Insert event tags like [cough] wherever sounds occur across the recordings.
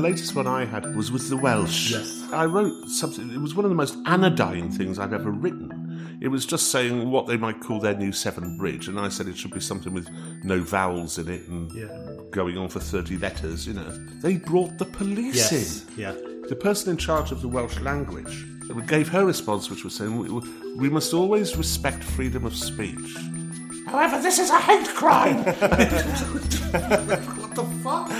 The latest one I had was with the Welsh. Yes. I wrote something, it was one of the most anodyne things I've ever written. It was just saying what they might call their new Severn Bridge, and I said it should be something with no vowels in it and Yeah. going on for 30 letters, you know. They brought the police Yes. in. Yeah. The person in charge of the Welsh language gave her response, which was saying, we, we must always respect freedom of speech. However, this is a hate crime! [laughs] what the fuck?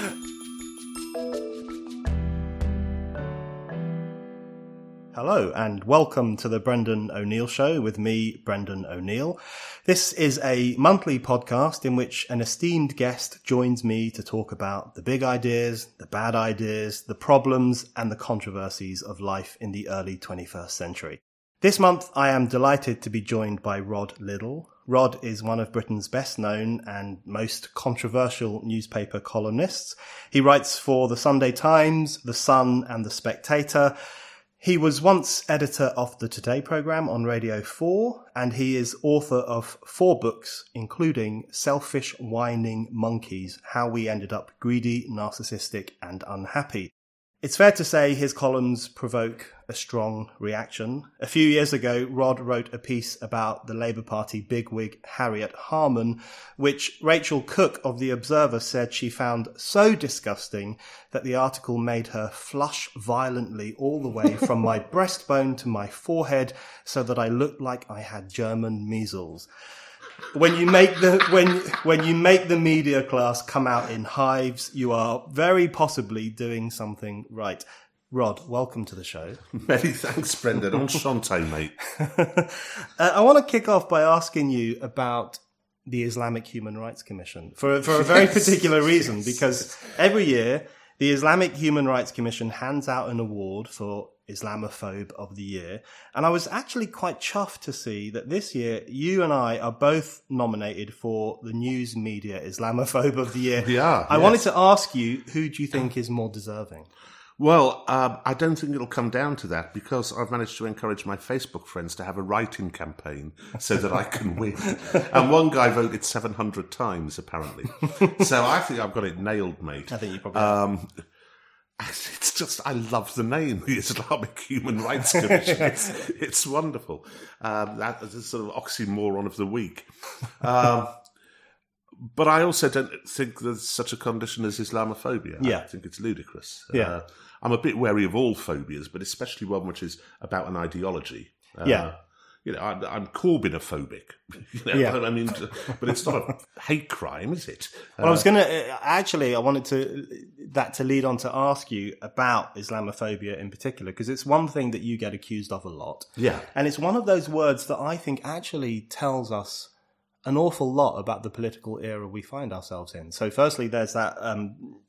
Hello, and welcome to the Brendan O'Neill Show with me, Brendan O'Neill. This is a monthly podcast in which an esteemed guest joins me to talk about the big ideas, the bad ideas, the problems, and the controversies of life in the early 21st century. This month, I am delighted to be joined by Rod Liddle. Rod is one of Britain's best known and most controversial newspaper columnists. He writes for the Sunday Times, The Sun, and The Spectator. He was once editor of the Today programme on Radio 4, and he is author of four books, including Selfish Whining Monkeys How We Ended Up Greedy, Narcissistic, and Unhappy. It's fair to say his columns provoke a strong reaction. A few years ago, Rod wrote a piece about the Labour Party bigwig Harriet Harman, which Rachel Cooke of The Observer said she found so disgusting that the article made her flush violently all the way [laughs] from my breastbone to my forehead so that I looked like I had German measles when you make the when when you make the media class come out in hives, you are very possibly doing something right. Rod, welcome to the show. [laughs] Many thanks, Brendan. Enchanté, mate. [laughs] uh, I want to kick off by asking you about the Islamic Human Rights Commission for for a very [laughs] Yes, particular reason, because every year the Islamic Human Rights Commission hands out an award for Islamophobe of the Year, and I was actually quite chuffed to see that this year you and I are both nominated for the News Media Islamophobe of the Year. We are, I yes. wanted to ask you, who do you think is more deserving? Well, um, I don't think it'll come down to that because I've managed to encourage my Facebook friends to have a writing campaign so that I can win. [laughs] and one guy voted 700 times, apparently. [laughs] so I think I've got it nailed, mate. I think you probably. Um, [laughs] it's just, I love the name, the Islamic Human Rights Commission. it's, it's wonderful. Um, that is a sort of oxymoron of the week. Um, but I also don't think there's such a condition as Islamophobia. Yeah. I think it's ludicrous. Yeah. Uh, I'm a bit wary of all phobias, but especially one which is about an ideology. Uh, Yeah. You know, I'm, I'm Corbynophobic. [laughs] You know, Yeah. [laughs] I mean, but it's not a hate crime, is it? Well, I was going to actually. I wanted to that to lead on to ask you about Islamophobia in particular because it's one thing that you get accused of a lot, Yeah. and it's one of those words that I think actually tells us an awful lot about the political era we find ourselves in. So, firstly, there's that um,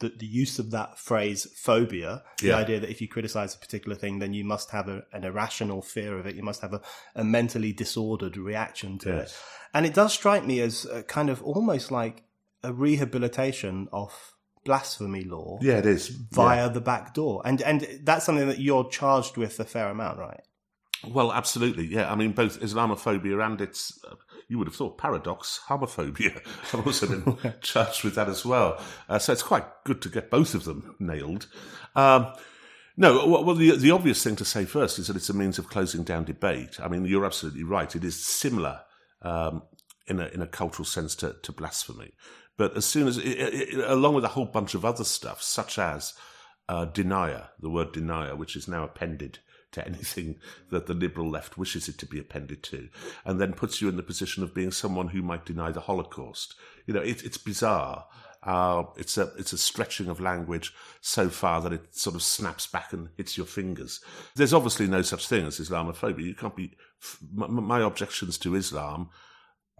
the, the use of that phrase phobia, the Yeah. idea that if you criticize a particular thing, then you must have a, an irrational fear of it. You must have a, a mentally disordered reaction to it. And it does strike me as kind of almost like a rehabilitation of blasphemy law Yeah, it is. via the back door. And and that's something that you're charged with a fair amount, right? Well, absolutely, yeah. I mean, both Islamophobia and its, uh, you would have thought, paradox, homophobia. [laughs] I've also been [laughs] charged with that as well. Uh, so it's quite good to get both of them [laughs] nailed. Um, no, well, well, the, the obvious thing to say first is that it's a means of closing down debate. I mean, you're absolutely right. It is similar um, in, a, in a cultural sense to, to blasphemy. But as soon as, it, it, along with a whole bunch of other stuff, such as uh, denier, the word denier, which is now appended to anything that the liberal left wishes it to be appended to, and then puts you in the position of being someone who might deny the Holocaust. You know, it, it's bizarre. Uh, it's a it's a stretching of language so far that it sort of snaps back and hits your fingers. There's obviously no such thing as Islamophobia. You can't be. My, my objections to Islam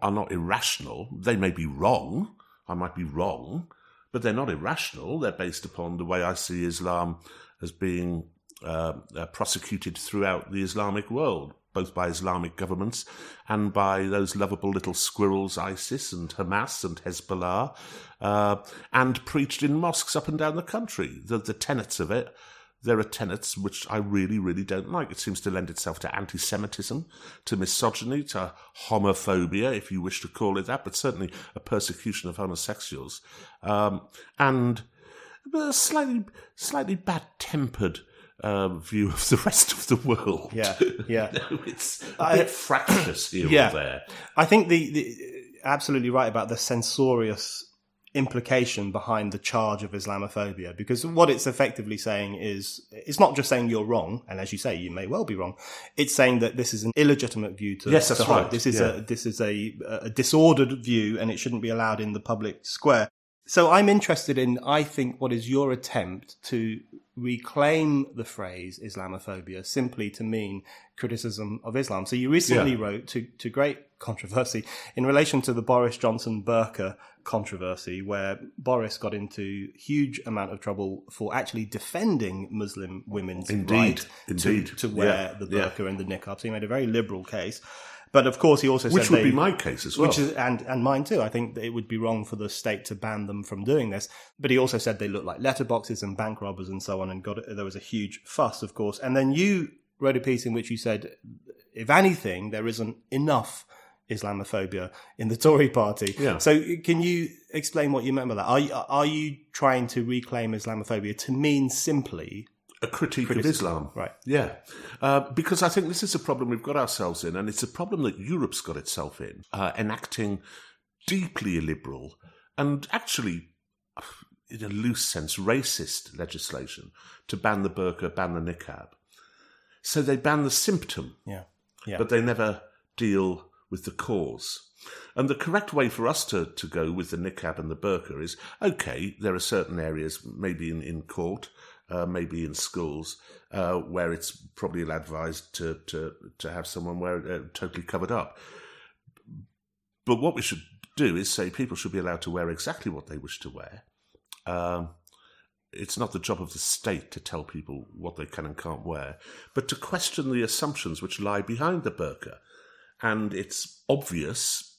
are not irrational. They may be wrong. I might be wrong, but they're not irrational. They're based upon the way I see Islam as being uh, uh, prosecuted throughout the Islamic world, both by Islamic governments and by those lovable little squirrels, ISIS and Hamas and Hezbollah, uh, and preached in mosques up and down the country. The, the tenets of it there are tenets which I really, really don't like. It seems to lend itself to anti Semitism, to misogyny, to homophobia, if you wish to call it that, but certainly a persecution of homosexuals. Um, and a slightly, slightly bad tempered uh, view of the rest of the world. Yeah, [laughs] yeah. it's a bit fractious here yeah. or there. I think the, the absolutely right about the censorious implication behind the charge of Islamophobia because what it's effectively saying is it's not just saying you're wrong, and as you say, you may well be wrong. It's saying that this is an illegitimate view to yes, that's to right. This is yeah. a this is a, a disordered view, and it shouldn't be allowed in the public square. So I'm interested in, I think, what is your attempt to reclaim the phrase Islamophobia simply to mean criticism of Islam. So you recently Yeah. wrote to, to great controversy in relation to the Boris Johnson burqa controversy, where Boris got into huge amount of trouble for actually defending Muslim women's Indeed, right indeed. to, to wear Yeah, the yeah. and the niqab. So he made a very liberal case. But of course, he also said Which would they- be my case as well. which is and and mine too. I think it would be wrong for the state to ban them from doing this. But he also said they look like letterboxes and bank robbers and so on. And got there was a huge fuss, of course. And then you wrote a piece in which you said, if anything, there isn't enough Islamophobia in the Tory party. Yeah. So can you explain what you meant by that? Are you, are you trying to reclaim Islamophobia to mean simply a critique Criticism, of Islam. right. Yeah. Uh, because I think this is a problem we've got ourselves in, and it's a problem that Europe's got itself in, uh, enacting deeply illiberal and actually, in a loose sense, racist legislation to ban the burqa, ban the niqab. So they ban the symptom, yeah yeah but they never deal with the cause. And the correct way for us to, to go with the niqab and the burqa is okay, there are certain areas, maybe in, in court, uh, maybe in schools, uh, where it's probably advised to, to, to have someone wear it uh, totally covered up. But what we should do is say people should be allowed to wear exactly what they wish to wear. Um, it's not the job of the state to tell people what they can and can't wear, but to question the assumptions which lie behind the burqa and its obvious,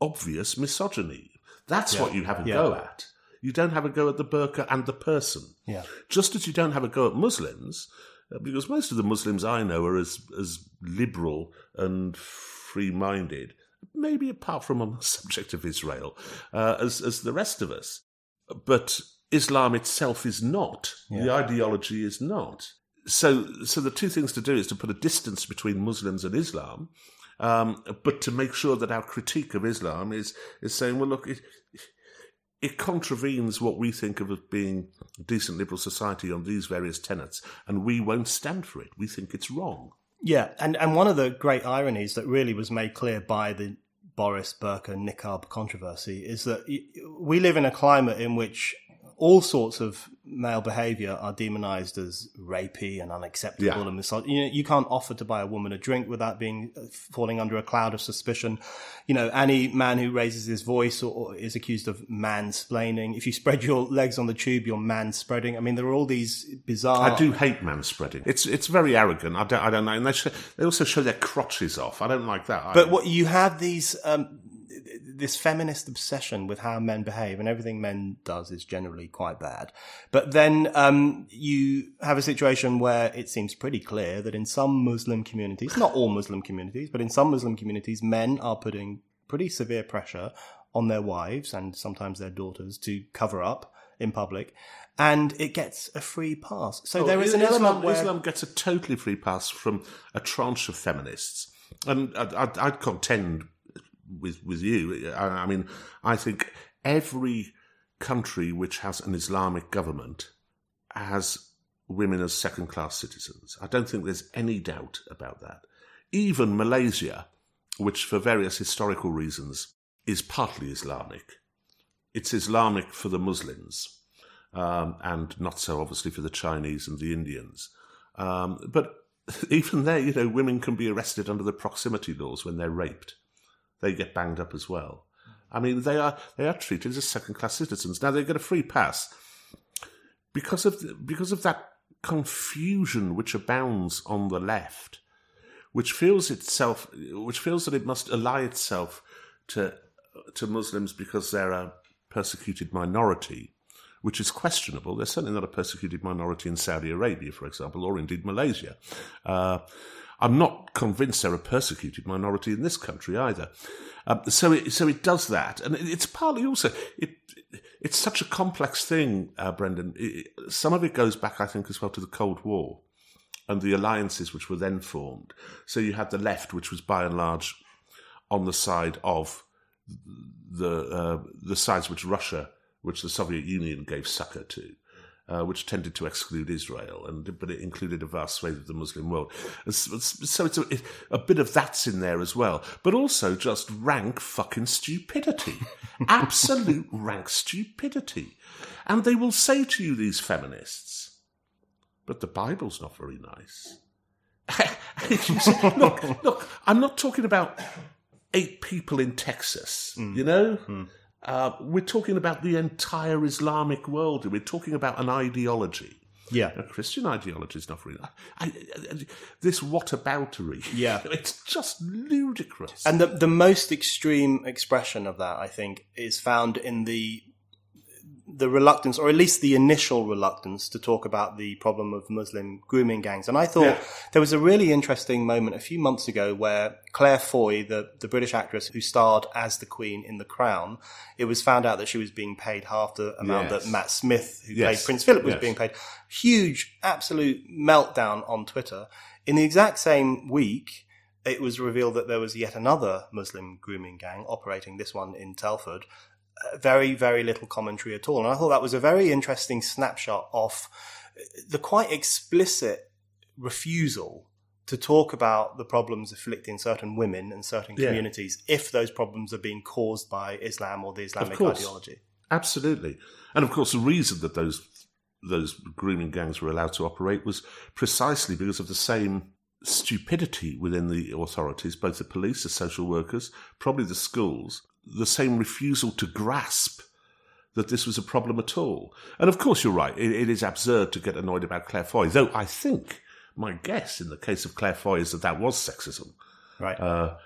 obvious misogyny. That's Yeah. what you have a Yeah. go at. You don't have a go at the burqa and the person. yeah Just as you don't have a go at Muslims, uh, because most of the Muslims I know are as, as liberal and free minded, maybe apart from on the [laughs] subject of Israel, uh, as, as the rest of us. But Islam itself is not. The ideology is not. So, so the two things to do is to put a distance between Muslims and Islam, um, but to make sure that our critique of Islam is is saying, well, look, it, it contravenes what we think of as being a decent liberal society on these various tenets, and we won't stand for it. We think it's wrong. Yeah, and, and one of the great ironies that really was made clear by the Boris Burqa niqab controversy is that we live in a climate in which all sorts of male behaviour are demonised as rapey and unacceptable Yeah. and misog- you know, you can't offer to buy a woman a drink without being uh, falling under a cloud of suspicion. You know, any man who raises his voice or, or is accused of mansplaining. If you spread your legs on the tube, you're manspreading. I mean, there are all these bizarre. I do hate man spreading. It's it's very arrogant. I don't I don't know. And they they also show their crotches off. I don't like that. But what you have these um, this feminist obsession with how men behave, and everything men does is generally quite bad. But then um, you have a situation where it seems pretty clear that in some Muslim communities, not all Muslim communities, but in some Muslim communities, men are putting pretty severe pressure on their wives and sometimes their daughters to cover up in public, and it gets a free pass. So Oh, there is an Islam, element where Islam gets a totally free pass from a tranche of feminists, and I'd, I'd, I'd contend with with you. I, I mean, I think every country which has an Islamic government has women as second class citizens. I don't think there's any doubt about that. Even Malaysia, which for various historical reasons is partly Islamic, it's Islamic for the Muslims um, and not so obviously for the Chinese and the Indians. Um, but [laughs] even there, you know, women can be arrested under the proximity laws when they're raped. They get banged up as well. I mean, they are they are treated as second class citizens. Now they get a free pass because of the, because of that confusion which abounds on the left, which feels itself, which feels that it must ally itself to to Muslims because they're a persecuted minority, which is questionable. They're certainly not a persecuted minority in Saudi Arabia, for example, or indeed Malaysia. Uh, I'm not convinced they're a persecuted minority in this country either. Um, so, it, so it does that, and it's partly also it. It's such a complex thing, uh, Brendan. It, some of it goes back, I think, as well to the Cold War and the alliances which were then formed. So you had the left, which was by and large on the side of the uh, the sides which Russia, which the Soviet Union gave succor to, uh, which tended to exclude Israel, and but it included a vast swathe of the Muslim world. So it's a, a, bit of that's in there as well, but also just rank fucking stupidity, [laughs] absolute rank stupidity. And they will say to you, these feminists, but the Bible's not very nice. [laughs] look, look, I'm not talking about eight people in Texas, mm. you know? Mm. Uh, we're talking about the entire Islamic world. We're talking about an ideology. Yeah. A Christian ideology is not really. I, I, I, this whataboutery. Yeah. [laughs] It's just ludicrous. And the, the most extreme expression of that, I think, is found in the the reluctance, or at least the initial reluctance, to talk about the problem of Muslim grooming gangs. And I thought yeah. there was a really interesting moment a few months ago where Claire Foy, the, the British actress who starred as the Queen in The Crown, it was found out that she was being paid half the amount yes. that Matt Smith, who yes. played Prince Philip, was yes. being paid. Huge, absolute meltdown on Twitter. In the exact same week, it was revealed that there was yet another Muslim grooming gang operating, this one in Telford, very, very little commentary at all. And I thought that was a very interesting snapshot of the quite explicit refusal to talk about the problems afflicting certain women and certain yeah. communities if those problems are being caused by Islam or the Islamic ideology. Absolutely. And of course, the reason that those those grooming gangs were allowed to operate was precisely because of the same stupidity within the authorities, both the police, the social workers, probably the schools, the same refusal to grasp that this was a problem at all. And of course, you're right. it, it is absurd to get annoyed about Claire Foy, though I think my guess in the case of Claire Foy is that that was sexism. Right. Uh,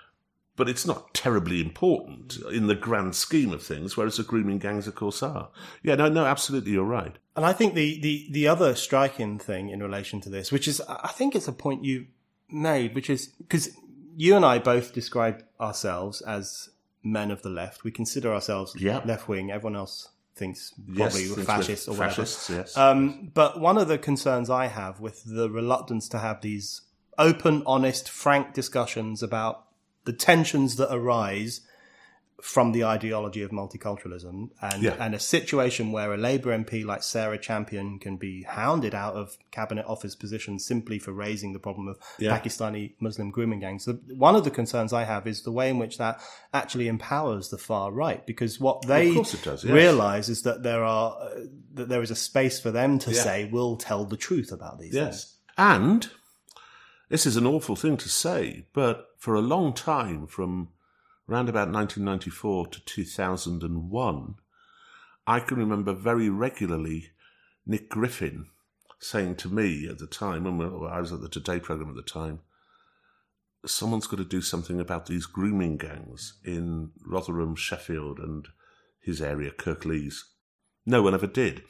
but it's not terribly important in the grand scheme of things, whereas the grooming gangs, of course, are. Yeah, no, no, absolutely, you're right. And I think the, the, the other striking thing in relation to this, which is, I think it's a point you made, which is because you and I both describe ourselves as men of the left. We consider ourselves left wing. Everyone else thinks probably yes, fascist or whatever. Fascists, yes. Um, but one of the concerns I have with the reluctance to have these open, honest, frank discussions about the tensions that arise from the ideology of multiculturalism and, yeah. and a situation where a Labour MP like Sarah Champion can be hounded out of cabinet office positions simply for raising the problem of yeah. Pakistani Muslim grooming gangs. One of the concerns I have is the way in which that actually empowers the far right because what they does, yes. realize is that there are uh, that there is a space for them to yeah. say we'll tell the truth about these yes. things. And this is an awful thing to say, but for a long time from around about 1994 to 2001, I can remember very regularly Nick Griffin saying to me at the time, when I was at the Today programme at the time, someone's got to do something about these grooming gangs in Rotherham, Sheffield, and his area, Kirklees. No one ever did.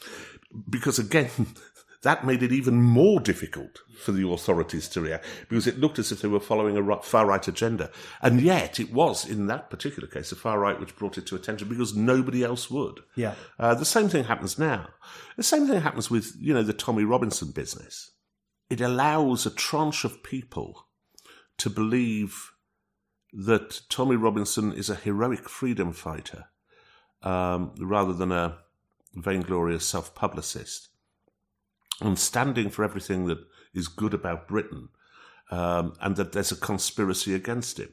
Because again, that made it even more difficult for the authorities to react because it looked as if they were following a far right agenda. And yet it was, in that particular case, the far right which brought it to attention because nobody else would. Yeah. Uh, the same thing happens now. The same thing happens with, you know, the Tommy Robinson business. It allows a tranche of people to believe that Tommy Robinson is a heroic freedom fighter um, rather than a vainglorious self publicist and standing for everything that is good about Britain, um, and that there's a conspiracy against him.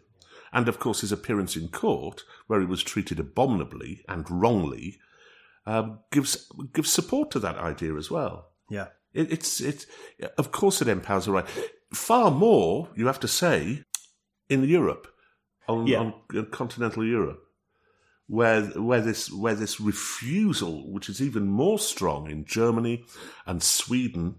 And of course, his appearance in court, where he was treated abominably and wrongly, um, gives gives support to that idea as well. Yeah, it, it's it. Of course, it empowers the right. Far more, you have to say, in Europe, on, yeah. on continental Europe, where where this where this refusal, which is even more strong in Germany and Sweden,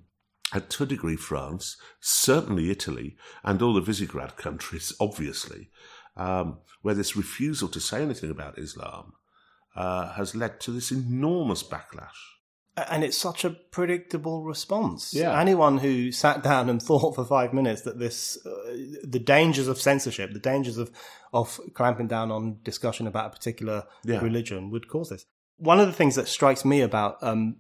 and to a degree France, certainly Italy, and all the Visegrad countries, [laughs] obviously, um, where this refusal to say anything about Islam uh, has led to this enormous backlash. And it's such a predictable response. Yeah. Anyone who sat down and [laughs] thought for five minutes that this, uh, the dangers of censorship, the dangers of, of clamping down on discussion about a particular Yeah. religion would cause this. One of the things that strikes me about um,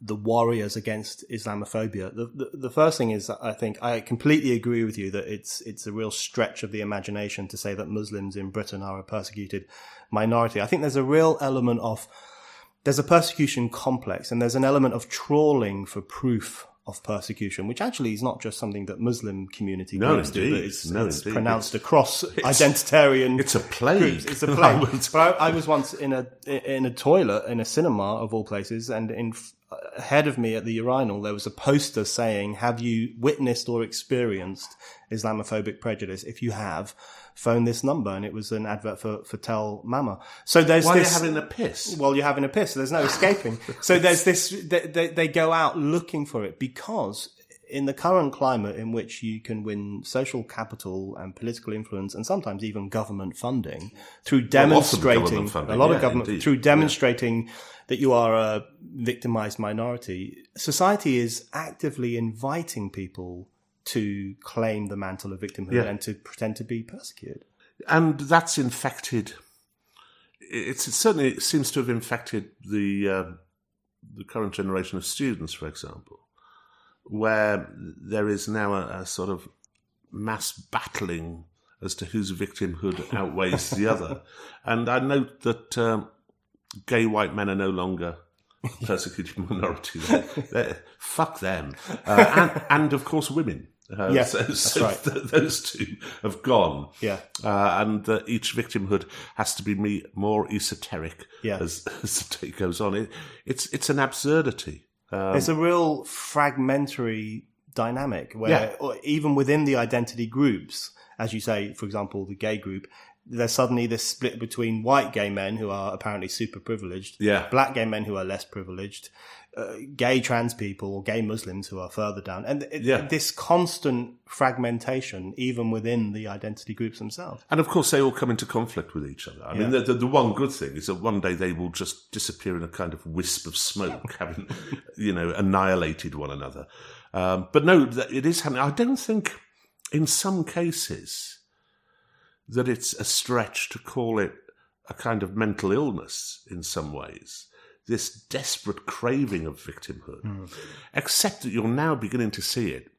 the warriors against Islamophobia, the, the the first thing is that I think I completely agree with you that it's it's a real stretch of the imagination to say that Muslims in Britain are a persecuted minority. I think there's a real element of there's a persecution complex and there's an element of trawling for proof of persecution, which actually is not just something that Muslim community No, groups do, but it's, No, it's pronounced across identitarian. It's a plague. groups. It's a [laughs] plague. but I, I was once in a in a toilet in a cinema of all places, and in ahead of me at the urinal there was a poster saying, "Have you witnessed or experienced Islamophobic prejudice? If you have." Phone this number, and it was an advert for for Tell Mama. So there's While this. you're having a piss. Well, you're having a piss. So There's no escaping. [laughs] so there's this. They, they, they go out looking for it because in the current climate in which you can win social capital and political influence and sometimes even government funding through demonstrating government funding, a lot yeah, of government through demonstrating that you are a victimized minority, society is actively inviting people to claim the mantle of victimhood Yeah. and to pretend to be persecuted. and that's infected. It's it certainly it seems to have infected the uh, the current generation of students, for example, where there is now a, a sort of mass battling as to whose victimhood [laughs] outweighs the other. And I note that um, gay white men are no longer [laughs] persecuted minority. They're, they're- fuck them, uh, and, and of course women. Uh, Yeah, so, so right. th- those two have gone. Yeah. Uh, and uh, each victimhood has to be me- more esoteric Yeah. as, [laughs] as the day goes on. It, it's it's an absurdity. Um, There's a real fragmentary dynamic where Yeah. or even within the identity groups, as you say, for example, the gay group, there's suddenly this split between white gay men who are apparently super privileged, Yeah. black gay men who are less privileged, uh, gay trans people or gay Muslims who are further down, and it, Yeah. this constant fragmentation even within the identity groups themselves. And of course, they all come into conflict with each other. I mean, the, the, the one good thing is that one day they will just disappear in a kind of wisp of smoke, [laughs] having, you know, annihilated one another. Um, but no, that- it is happening. I don't think, in some cases, that it's a stretch to call it a kind of mental illness in some ways. This desperate craving of victimhood, except that you're now beginning to see it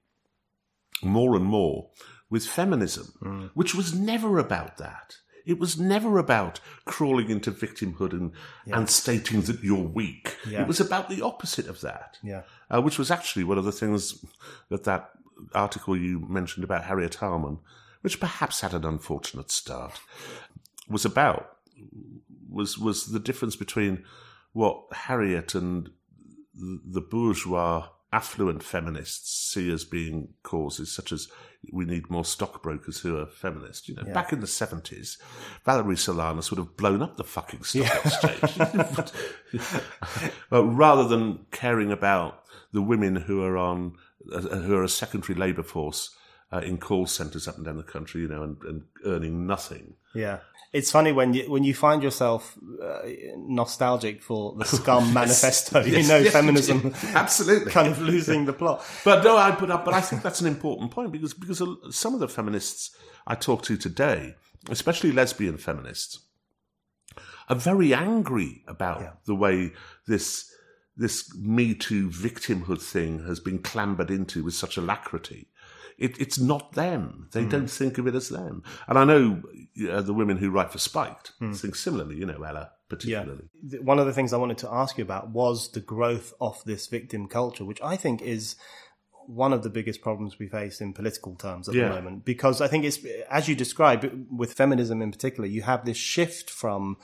more and more with feminism, which was never about that. It was never about crawling into victimhood and, and stating that you're weak. Yeah. It was about the opposite of that, Yeah. uh, which was actually one of the things that that article you mentioned about Harriet Harman, which perhaps had an unfortunate start, was about. Was was the difference between what Harriet and the bourgeois affluent feminists see as being causes such as we need more stockbrokers who are feminist. You know, back in the seventies, Valerie Solanas would have blown up the fucking stock exchange. [laughs] [laughs] well, rather than caring about the women who are on uh, who are a secondary labour force uh, in call centres up and down the country, you know, and, and earning nothing. Yeah. It's funny when you when you find yourself uh, nostalgic for the [laughs] Scum Manifesto. you know, yes, feminism [laughs] absolutely. kind of losing the plot. But no, I but, but I think that's an important point because because some of the feminists I talk to today, especially lesbian feminists, are very angry about the way this this Me Too victimhood thing has been clambered into with such alacrity. It, it's not them. They don't think of it as them. And I know uh, the women who write for Spiked think similarly. You know, Ella particularly. Th- One of the things I wanted to ask you about was the growth of this victim culture, which I think is one of the biggest problems we face in political terms at Yeah. the moment. Because I think it's, as you describe, with feminism in particular, you have this shift from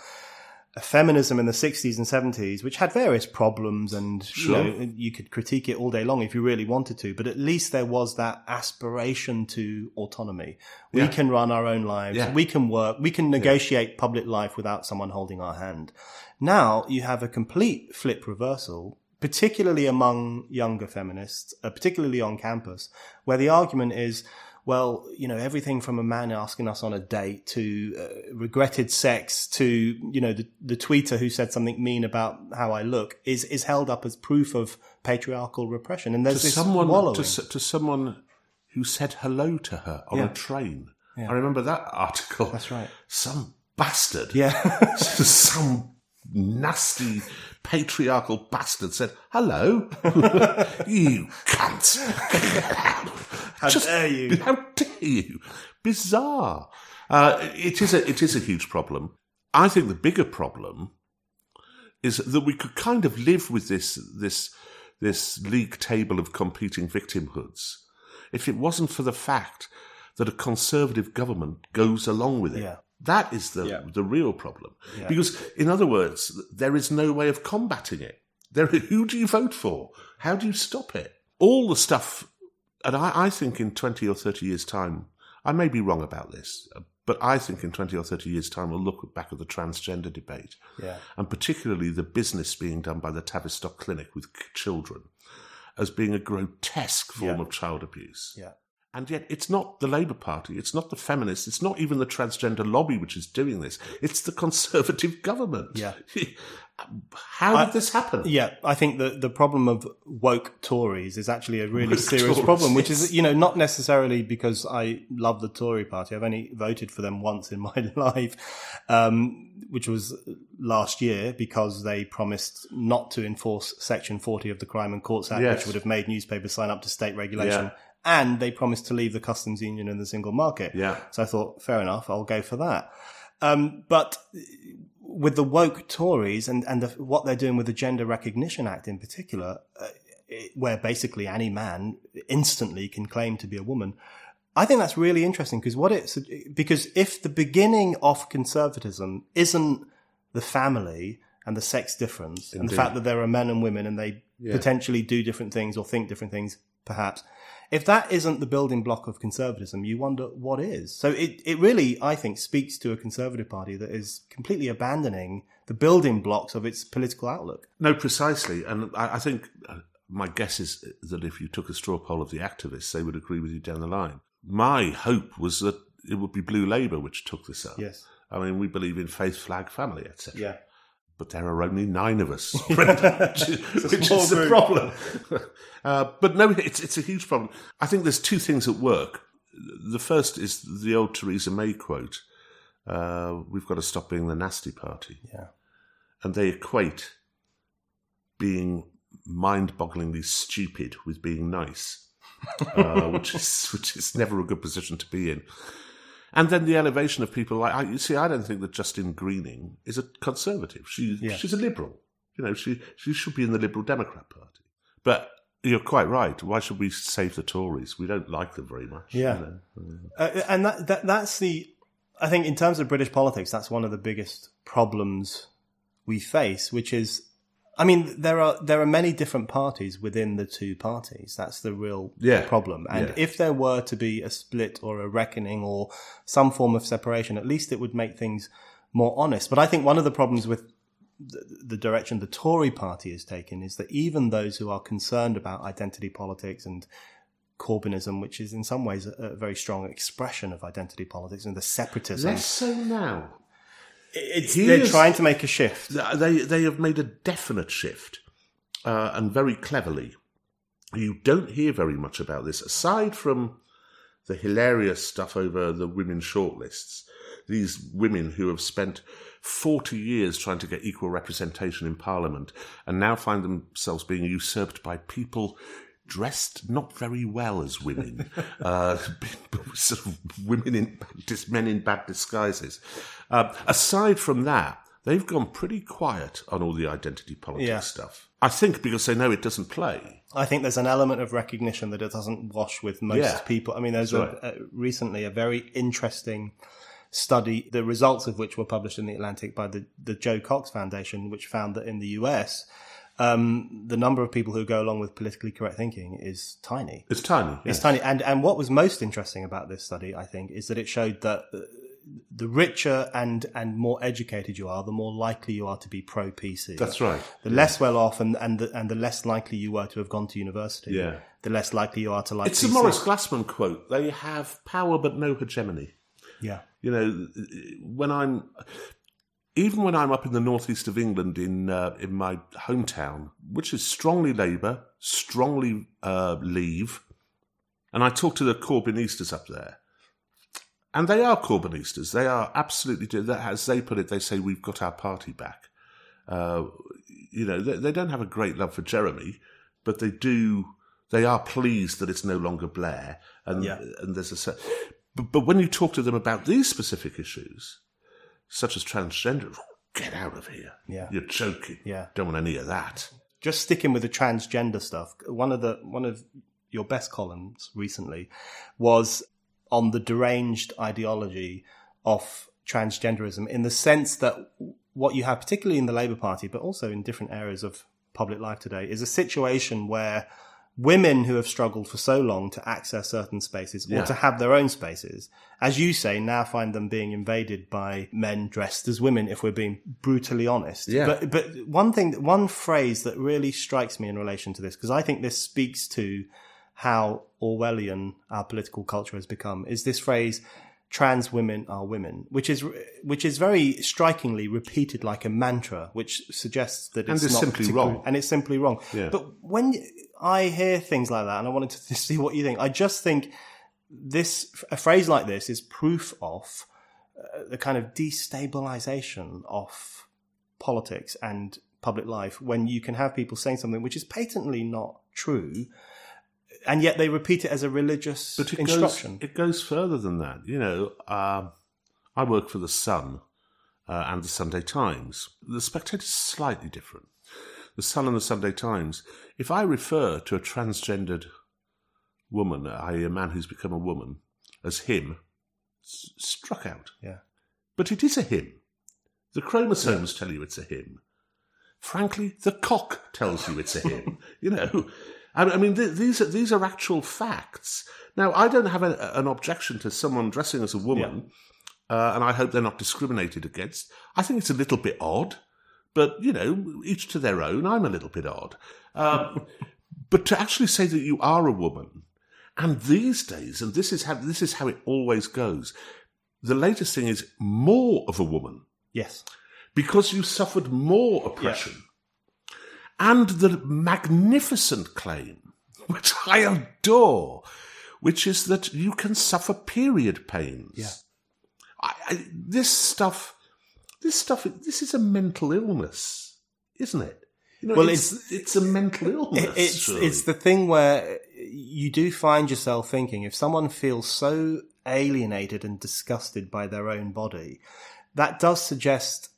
feminism in the 60s and 70s, which had various problems and Sure. you know, you could critique it all day long if you really wanted to, but at least there was that aspiration to autonomy. We Yeah. can run our own lives. Yeah. We can work. We can negotiate public life without someone holding our hand. Now you have a complete flip reversal, particularly among younger feminists, uh, particularly on campus, where the argument is, well, you know, everything from a man asking us on a date to uh, regretted sex to, you know, the, the tweeter who said something mean about how I look is, is held up as proof of patriarchal repression. And there's to this someone wallowing. to, to someone who said hello to her on Yeah. a train. Yeah. I remember that article. That's right. Some bastard, yeah. [laughs] some nasty patriarchal bastard said hello. [laughs] you [laughs] How Just- dare you? How dare you? Bizarre. Uh, it is a it is a huge problem. I think the bigger problem is that we could kind of live with this this this league table of competing victimhoods if it wasn't for the fact that a conservative government goes along with it. Yeah. That is the Yeah. the real problem. Yeah. Because, in other words, there is no way of combating it. There, who do you vote for? How do you stop it? All the stuff, and I, I think in twenty or thirty years' time, I may be wrong about this, but I think in twenty or thirty years' time we'll look back at the transgender debate Yeah. and particularly the business being done by the Tavistock Clinic with children as being a grotesque form Yeah. of child abuse. Yeah. And yet, it's not the Labour Party, it's not the feminists, it's not even the transgender lobby which is doing this. It's the [laughs] Conservative government. Yeah. [laughs] How did I- this happen? Yeah, I think the the problem of woke Tories is actually a really Woke serious Tories, problem, which yes. is you know not necessarily because I love the Tory party. I've only voted for them once in [laughs] my life, um, which was last year because they promised not to enforce Section 40 of the Crime and Courts Act, Yes. which would have made newspapers sign up to state regulation. Yeah. And they promised to leave the customs union and the single market. Yeah. So I thought, fair enough, I'll go for that. Um, but with the woke Tories and, and the, what they're doing with the Gender Recognition Act in particular, uh, it- where basically any man instantly can claim to be a woman, I think that's really interesting because what it's because if the beginning of conservatism isn't the family and the sex difference and the fact that there are men and women and they Yeah. potentially do different things or think different things, perhaps. If that isn't the building block of conservatism, you wonder what is. So it, it really, I think, speaks to a conservative party that is completely abandoning the building blocks of its political outlook. No, precisely. And I, I think uh, my guess is that if you took a straw poll of the activists, they would agree with you down the line. My hope was that it would be Blue Labour which took this up. Yes. I mean, we believe in faith, flag, family, etc. Yeah. But there are only nine of us, [laughs] which is, a which is the problem. [laughs] uh, but no, it's, it's a huge problem. I think there's two things at work. The first is the old Theresa May quote uh, We've got to stop being the nasty party. Yeah. And they equate being mind bogglingly stupid with being nice, uh, which, is, [laughs] which is never a good position to be in. And then the elevation of people like I, you see, I don't think that Justine Greening is a conservative. She Yeah. she's a liberal. You know, she she should be in the Liberal Democrat Party. But you're quite right. Why should we save the Tories? We don't like them very much. you Yeah. know. Uh, and that, that that's the I think in terms of British politics, that's one of the biggest problems we face, which is I mean, there are there are many different parties within the two parties. That's the real Yeah. problem. And Yeah. if there were to be a split or a reckoning or some form of separation, at least it would make things more honest. But I think one of the problems with the, the direction the Tory party has taken is that even those who are concerned about identity politics and Corbynism, which is in some ways a, a very strong expression of identity politics and the separatism, Less so now. It's, He they're is- trying to make a shift. They they have made a definite shift, uh, and very cleverly. You don't hear very much about this aside from the hilarious stuff over the women shortlists. These women who have spent 40 years trying to get equal representation in Parliament and now find themselves being usurped by people dressed not very well as women, [laughs] uh, sort of women in men in bad disguises. Uh, aside from that, they've gone pretty quiet on all the identity politics Yeah. stuff. I think because they know it doesn't play. I think there's an element of recognition that it doesn't wash with most Yeah. people. I mean, there's That's a, a, recently a very interesting study, the results of which were published in the Atlantic by the, the Jo Cox Foundation, which found that in the US, um, the number of people who go along with politically correct thinking is tiny. It's tiny. It's tiny. And, and what was most interesting about this study, I think, is that it showed that uh, the richer and, and more educated you are, the more likely you are to be pro PC. That's right. The less well off and, and, the, and the less likely you were to have gone to university. Yeah. The less likely you are to like It's a PC. Maurice Glasman quote. They have power but no hegemony. Yeah. You know, when I'm even when I'm up in the northeast of England in uh, in my hometown, which is strongly Labour, strongly uh, Leave, and I talk to the Corbynistas up there, and they are Corbynistas. They are absolutely, as they put it, they say we've got our party back. Uh, you know, they, they don't have a great love for Jeremy, but they do. They are pleased that it's no longer Blair, and Yeah. and there's a. But, but when you talk to them about these specific issues, such as transgender, get out of here. Yeah. You're joking. Yeah. Don't want any of that. just sticking with the transgender stuff, one of the one of your best columns recently was on the deranged ideology of transgenderism in the sense that what you have, particularly in the Labour Party, but also in different areas of public life today, is a situation where women who have struggled for so long to access certain spaces or Yeah. to have their own spaces, as you say, now find them being invaded by men dressed as women, if we're being brutally honest. Yeah. But, but one thing, one phrase that really strikes me in relation to this, because I think this speaks to how Orwellian our political culture has become, is this phrase, trans women are women, which is which is very strikingly repeated like a mantra, which suggests that it's it's not simply wrong. and it's simply wrong. Yeah. But when I hear things like that, and I wanted to [laughs] see what you think, I just think this a phrase like this is proof of uh, the kind of destabilization of politics and public life when you can have people saying something which is patently not true and yet they repeat it as a religious But it instruction goes it goes further than that. You know, um, I work for the Sun uh, and the Sunday Times. The Spectator is slightly different. The Sun and the Sunday Times. If I refer to a transgendered woman, i.e., a man who's become a woman, as him, s- struck out. yeah But it is a him. The chromosomes tell you it's a him. Frankly, the cock tells you it's a him. [laughs] you know, I I mean, th- these are these are actual facts. Now, I don't have a, an objection to someone dressing as a woman, uh, and I hope they're not discriminated against. I think it's a little bit odd, but you know, each to their own. I'm a little bit odd, um, [laughs] but to actually say that you are a woman, and these days, and this is how this is how it always goes. The latest thing is more of a woman yes because you suffered more oppression. And the magnificent claim, which I adore, which is that you can suffer period pains. Yeah. I, I, this stuff, this stuff, this is a mental illness, isn't it? You know, Well, it's, it's a mental illness. It's surely. it's the thing where you do find yourself thinking if someone feels so alienated and disgusted by their own body that does suggest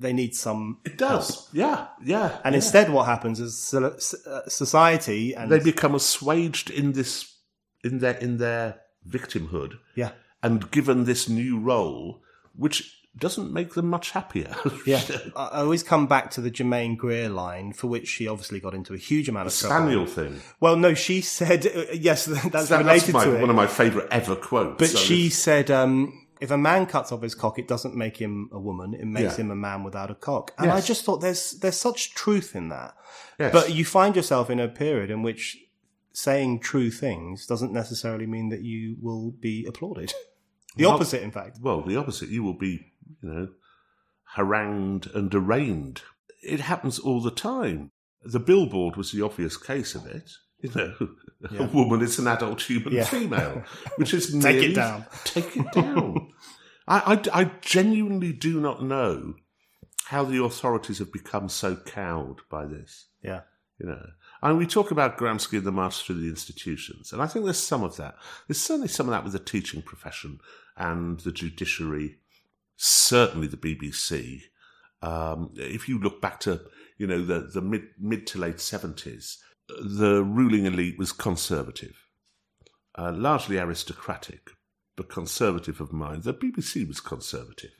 they need some it does. Yeah, yeah. and yeah. instead what happens is uh, society and they become assuaged in this, in their, in their victimhood. yeah and given this new role, which doesn't make them much happier. [laughs] Yeah, I always come back to the Germaine Greer line, for which she obviously got into a huge amount of trouble. Spaniel thing. Well, no, she said uh, [laughs] yes. That's That- related that's my, to it. one of my favourite ever quotes. but So she said, um, if a man cuts off his cock, it doesn't make him a woman; it makes Yeah. him a man without a cock. And I just thought there's there's such truth in that. Yes. But you find yourself in a period in which saying true things doesn't necessarily mean that you will be applauded. [laughs] The Well- opposite, in fact. well, the opposite. You will be, you know, harangued and arraigned. It happens all the time. The billboard was the obvious case of it. You know, [laughs] a woman is an adult human Yeah. female, [laughs] which is Take it down. [laughs] Take it down. I, I, I genuinely do not know how the authorities have become so cowed by this. Yeah. You know, and we talk about Gramsci and the march through the institutions, and I think there's some of that. There's certainly some of that with the teaching profession and the judiciary, certainly the BBC. Um, if you look back to you know the the mid mid to late seventies, the ruling elite was conservative, uh, largely aristocratic, but conservative of mind. The BBC was conservative.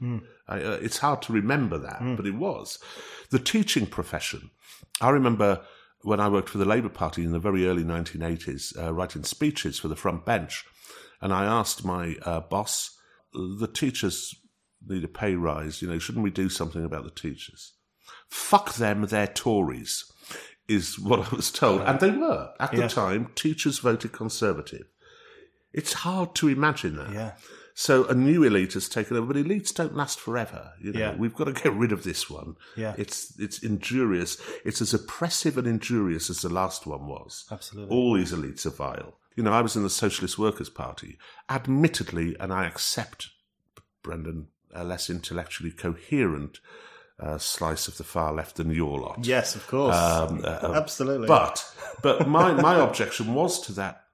I, uh, it's hard to remember that, but it was. The teaching profession. I remember when I worked for the Labour Party in the very early 1980s, uh, writing speeches for the front bench, and I asked my uh, boss, "The teachers need a pay rise. You know, shouldn't we do something about the teachers?" Fuck them, they're Tories, is what I was told, and they were at the Yeah. time. Teachers voted Conservative. It's hard to imagine that. Yeah. So a new elite has taken over, but elites don't last forever. You know, Yeah. we've got to get rid of this one. Yeah. It's it's injurious. It's as oppressive and injurious as the last one was. Absolutely. All these elites are vile. You know, I was in the Socialist Workers' Party, admittedly, and I accept, Brendan, a less intellectually coherent uh, slice of the far left than your lot. Yes, of course. Um, uh, Absolutely. But but my my objection was to that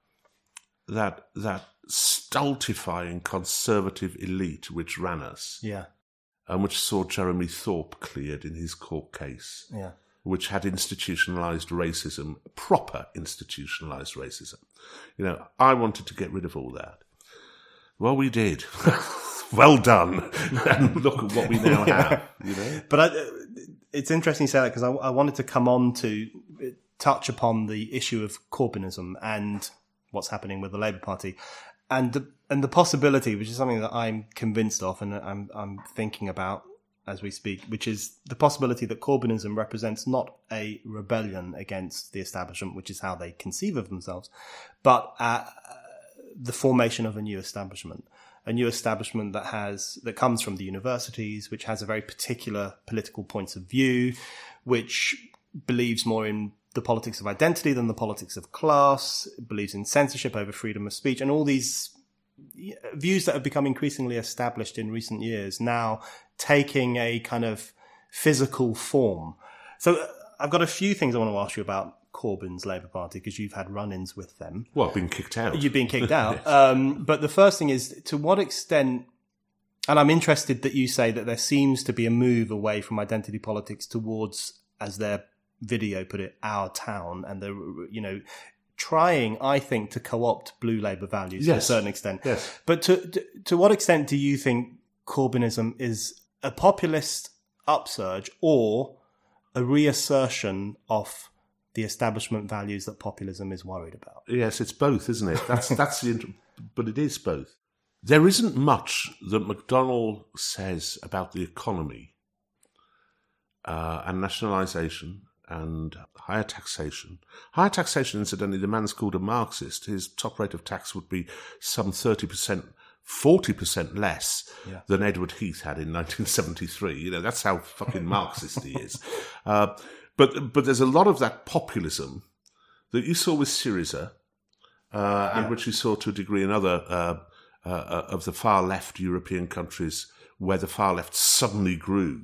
that that stultifying conservative elite which ran us yeah. and which saw Jeremy Thorpe cleared in his court case, Yeah. which had institutionalized racism, proper institutionalized racism. You know, I wanted to get rid of all that. Well, we did. [laughs] well done. [laughs] and look at what we now [laughs] have. You know. But I, it's interesting you say that because I, I wanted to come on to touch upon the issue of Corbynism and what's happening with the Labour Party, and the and the possibility, which is something that I'm convinced of, and I'm I'm thinking about as we speak, which is the possibility that Corbynism represents not a rebellion against the establishment, which is how they conceive of themselves, but uh, the formation of a new establishment a new establishment that has that comes from the universities, which has a very particular political points of view, which believes more in the politics of identity than the politics of class, believes in censorship over freedom of speech, and all these views that have become increasingly established in recent years now taking a kind of physical form. So uh, I've got a few things I want to ask you about Corbyn's Labour Party because you've had run-ins with them. Well, being kicked out. You've been kicked [laughs] out. um, but the first thing is to what extent, and I'm interested that you say that there seems to be a move away from identity politics towards, as their video put it, our town, and the you know trying, I think, to co-opt blue Labour values to a certain extent. Yes. But to, to to what extent do you think Corbynism is a populist upsurge or a reassertion of the establishment values that populism is worried about? Yes, it's both, isn't it? That's [laughs] that's the int- but it is both. There isn't much that McDonnell says about the economy uh, and nationalisation and higher taxation. Higher taxation, incidentally, the man's called a Marxist. His top rate of tax would be some thirty percent. 40% less Yeah. than Edward Heath had in 1973. You know, that's how fucking Marxist he is. [laughs] Uh, but, but there's a lot of that populism that you saw with Syriza, uh, and which you saw to a degree in other uh, uh, of the far left European countries where the far left suddenly grew.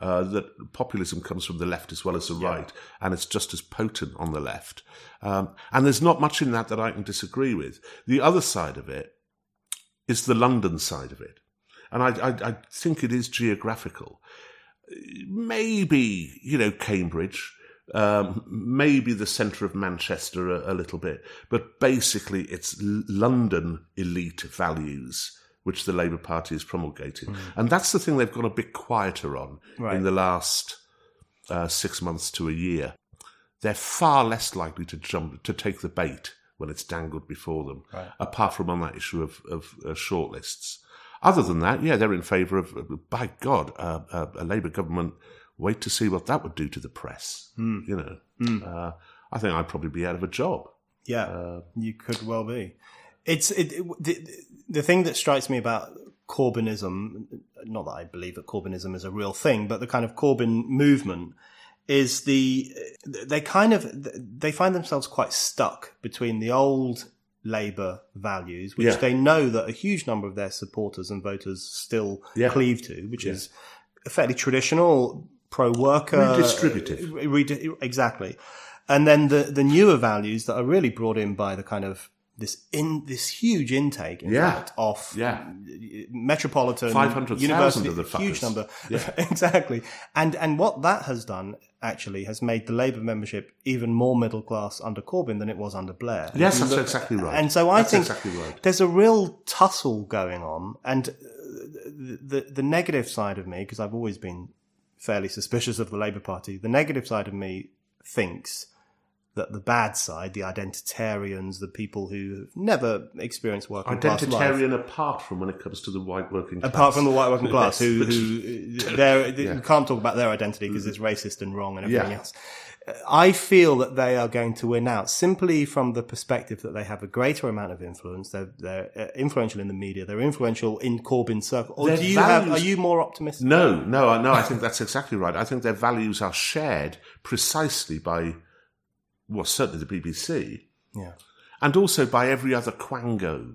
Uh, that populism comes from the left as well as the right, and it's just as potent on the left. Um, and there's not much in that that I can disagree with. The other side of it is the London side of it, and I, I, I think it is geographical. Maybe you know Cambridge, um, maybe the centre of Manchester a, a little bit, but basically it's London elite values which the Labour Party is promulgating, and that's the thing they've gone a bit quieter on Right. in the last uh, six months to a year. They're far less likely to jump to take the bait when it's dangled before them, Right. apart from on that issue of, of uh, shortlists. Other than that, yeah, they're in favour of, uh, by God, uh, uh, a Labour government. Wait to see what that would do to the press. Hmm. You know, uh, I think I'd probably be out of a job. Yeah, Uh, you could well be. It's it, it- the, the thing that strikes me about Corbynism. Not that I believe that Corbynism is a real thing, but the kind of Corbyn movement is the they kind of they find themselves quite stuck between the old Labour values, which Yeah. they know that a huge number of their supporters and voters still Yeah. cleave to, which is a fairly traditional pro-worker, Redistributive. Redi- exactly. And then the, the newer values that are really brought in by the kind of this in this huge intake, in Yeah. fact, of Yeah. metropolitan 500,000 university, of the fuckers. huge number, [laughs] exactly. And and what that has done actually has made the Labour membership even more middle class under Corbyn than it was under Blair. Yes, that's exactly right. And so I That's think exactly right. there's a real tussle going on, and uh, the the, the negative side of me, because I've always been fairly suspicious of the Labour Party, the negative side of me thinks that the bad side, the identitarians, the people who have never experienced working class life, Identitarian apart from when it comes to the white working class. apart from the white working class, who, [laughs] who you can't talk about their identity because it's racist and wrong and everything Yeah. else. I feel that they are going to win out simply from the perspective that they have a greater amount of influence. They're, they're uh, influential in the media. They're influential in Corbyn's circle. Or Their do you have? Are you more optimistic? No, no, no. I think that's exactly right. I think their values are shared precisely by, well, certainly the BBC, Yeah. and also by every other quango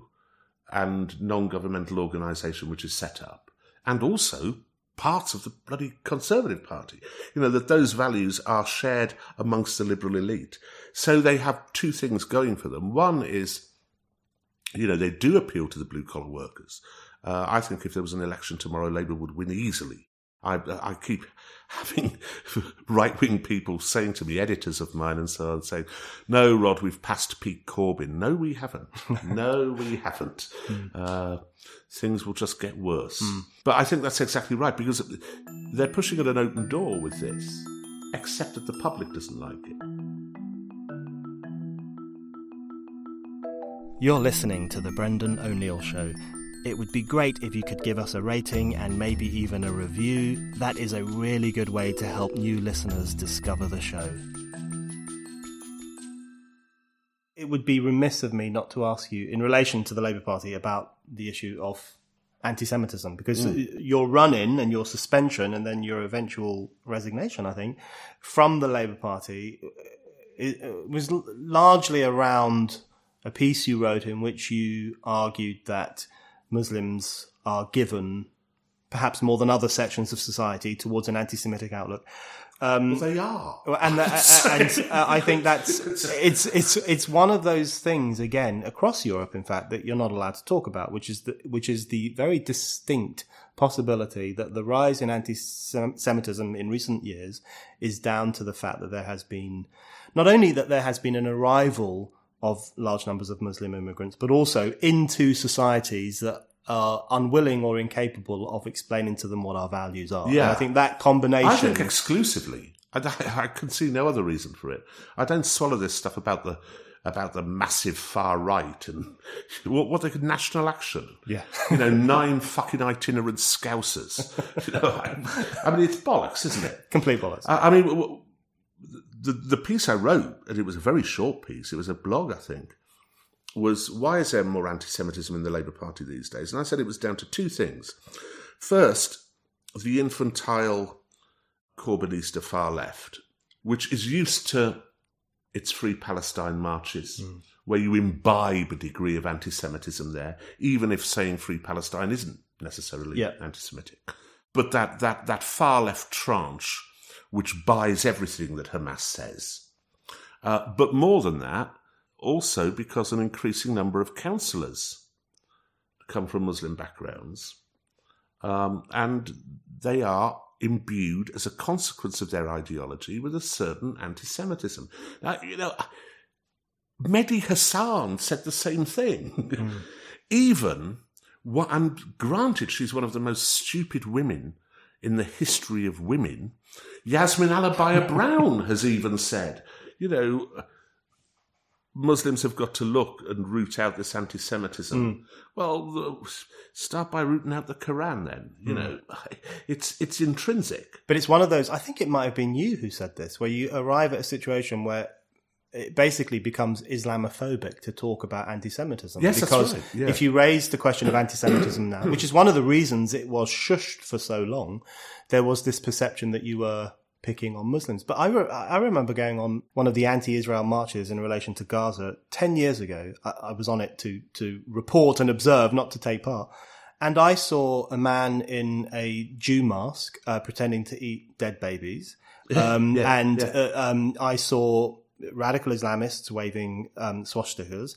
and non-governmental organisation which is set up, and also parts of the bloody Conservative Party. You know that those values are shared amongst the liberal elite. So they have two things going for them. One is, you know, they do appeal to the blue collar workers. Uh, I think if there was an election tomorrow, Labour would win easily. I, I keep having [laughs] right wing people saying to me, editors of mine and so on, saying, No, Rod, we've passed Pete Corbyn. No, we haven't. [laughs] no, we haven't. Uh, things will just get worse. But I think that's exactly right because they're pushing at an open door with this, except that the public doesn't like it. You're listening to The Brendan O'Neill Show. It would be great if you could give us a rating and maybe even a review. That is a really good way to help new listeners discover the show. It would be remiss of me not to ask you, in relation to the Labour Party, about the issue of anti Semitism, because mm. your run in and your suspension and then your eventual resignation, I think, from the Labour Party uh, it, it was largely around a piece you wrote in which you argued that Muslims are given, perhaps more than other sections of society, towards an anti-Semitic outlook. Well, they are. And, uh, uh, [laughs] and uh, I think that's it's it's it's one of those things again across Europe, in fact, that you're not allowed to talk about, which is the which is the very distinct possibility that the rise in anti-Semitism in recent years is down to the fact that there has been not only that there has been an arrival of large numbers of Muslim immigrants, but also into societies that are unwilling or incapable of explaining to them what our values are. Yeah. And I think that combination. I think exclusively. I, [laughs] I can see no other reason for it. I don't swallow this stuff about the about the massive far right and [laughs] what what they could national action. Yeah. [laughs] you know, nine fucking itinerant scousers. You know, I, I mean, it's bollocks, isn't it? complete bollocks. I, I mean, the the piece I wrote, and it was a very short piece. It was a blog, I think. Was why is there more anti-Semitism in the Labour Party these days? And I said it was down to two things. First, the infantile Corbynista far left, which is used to its Free Palestine marches, hmm. where you imbibe a degree of anti-Semitism there, even if saying Free Palestine isn't necessarily Yeah. anti-Semitic. But that that that far left tranche, which buys everything that Hamas says, uh, but more than that, also because an increasing number of councillors come from Muslim backgrounds, um, and they are imbued as a consequence of their ideology with a certain anti-Semitism. Now, you know, Mehdi Hasan said the same thing. [laughs] Even, what, and granted, she's one of the most stupid women in the history of women. Yasmin Alibhai-Brown has even said, you know, Muslims have got to look and root out this anti-Semitism. Hmm. Well, start by rooting out the Quran. Then you hmm. know, it's it's intrinsic. But it's one of those, I think it might have been you who said this, where you arrive at a situation where it basically becomes Islamophobic to talk about anti Semitism. Yes, that's because right, yeah. if you raise the question of anti Semitism now, which is one of the reasons it was shushed for so long, there was this perception that you were picking on Muslims. But I, re- I remember going on one of the anti Israel marches in relation to Gaza 10 years ago. I, I was on it to, to report and observe, not to take part. And I saw a man in a Jew mask uh, pretending to eat dead babies. [laughs] Um, Yeah, and yeah. Uh, um, I saw radical Islamists waving um, swastikas.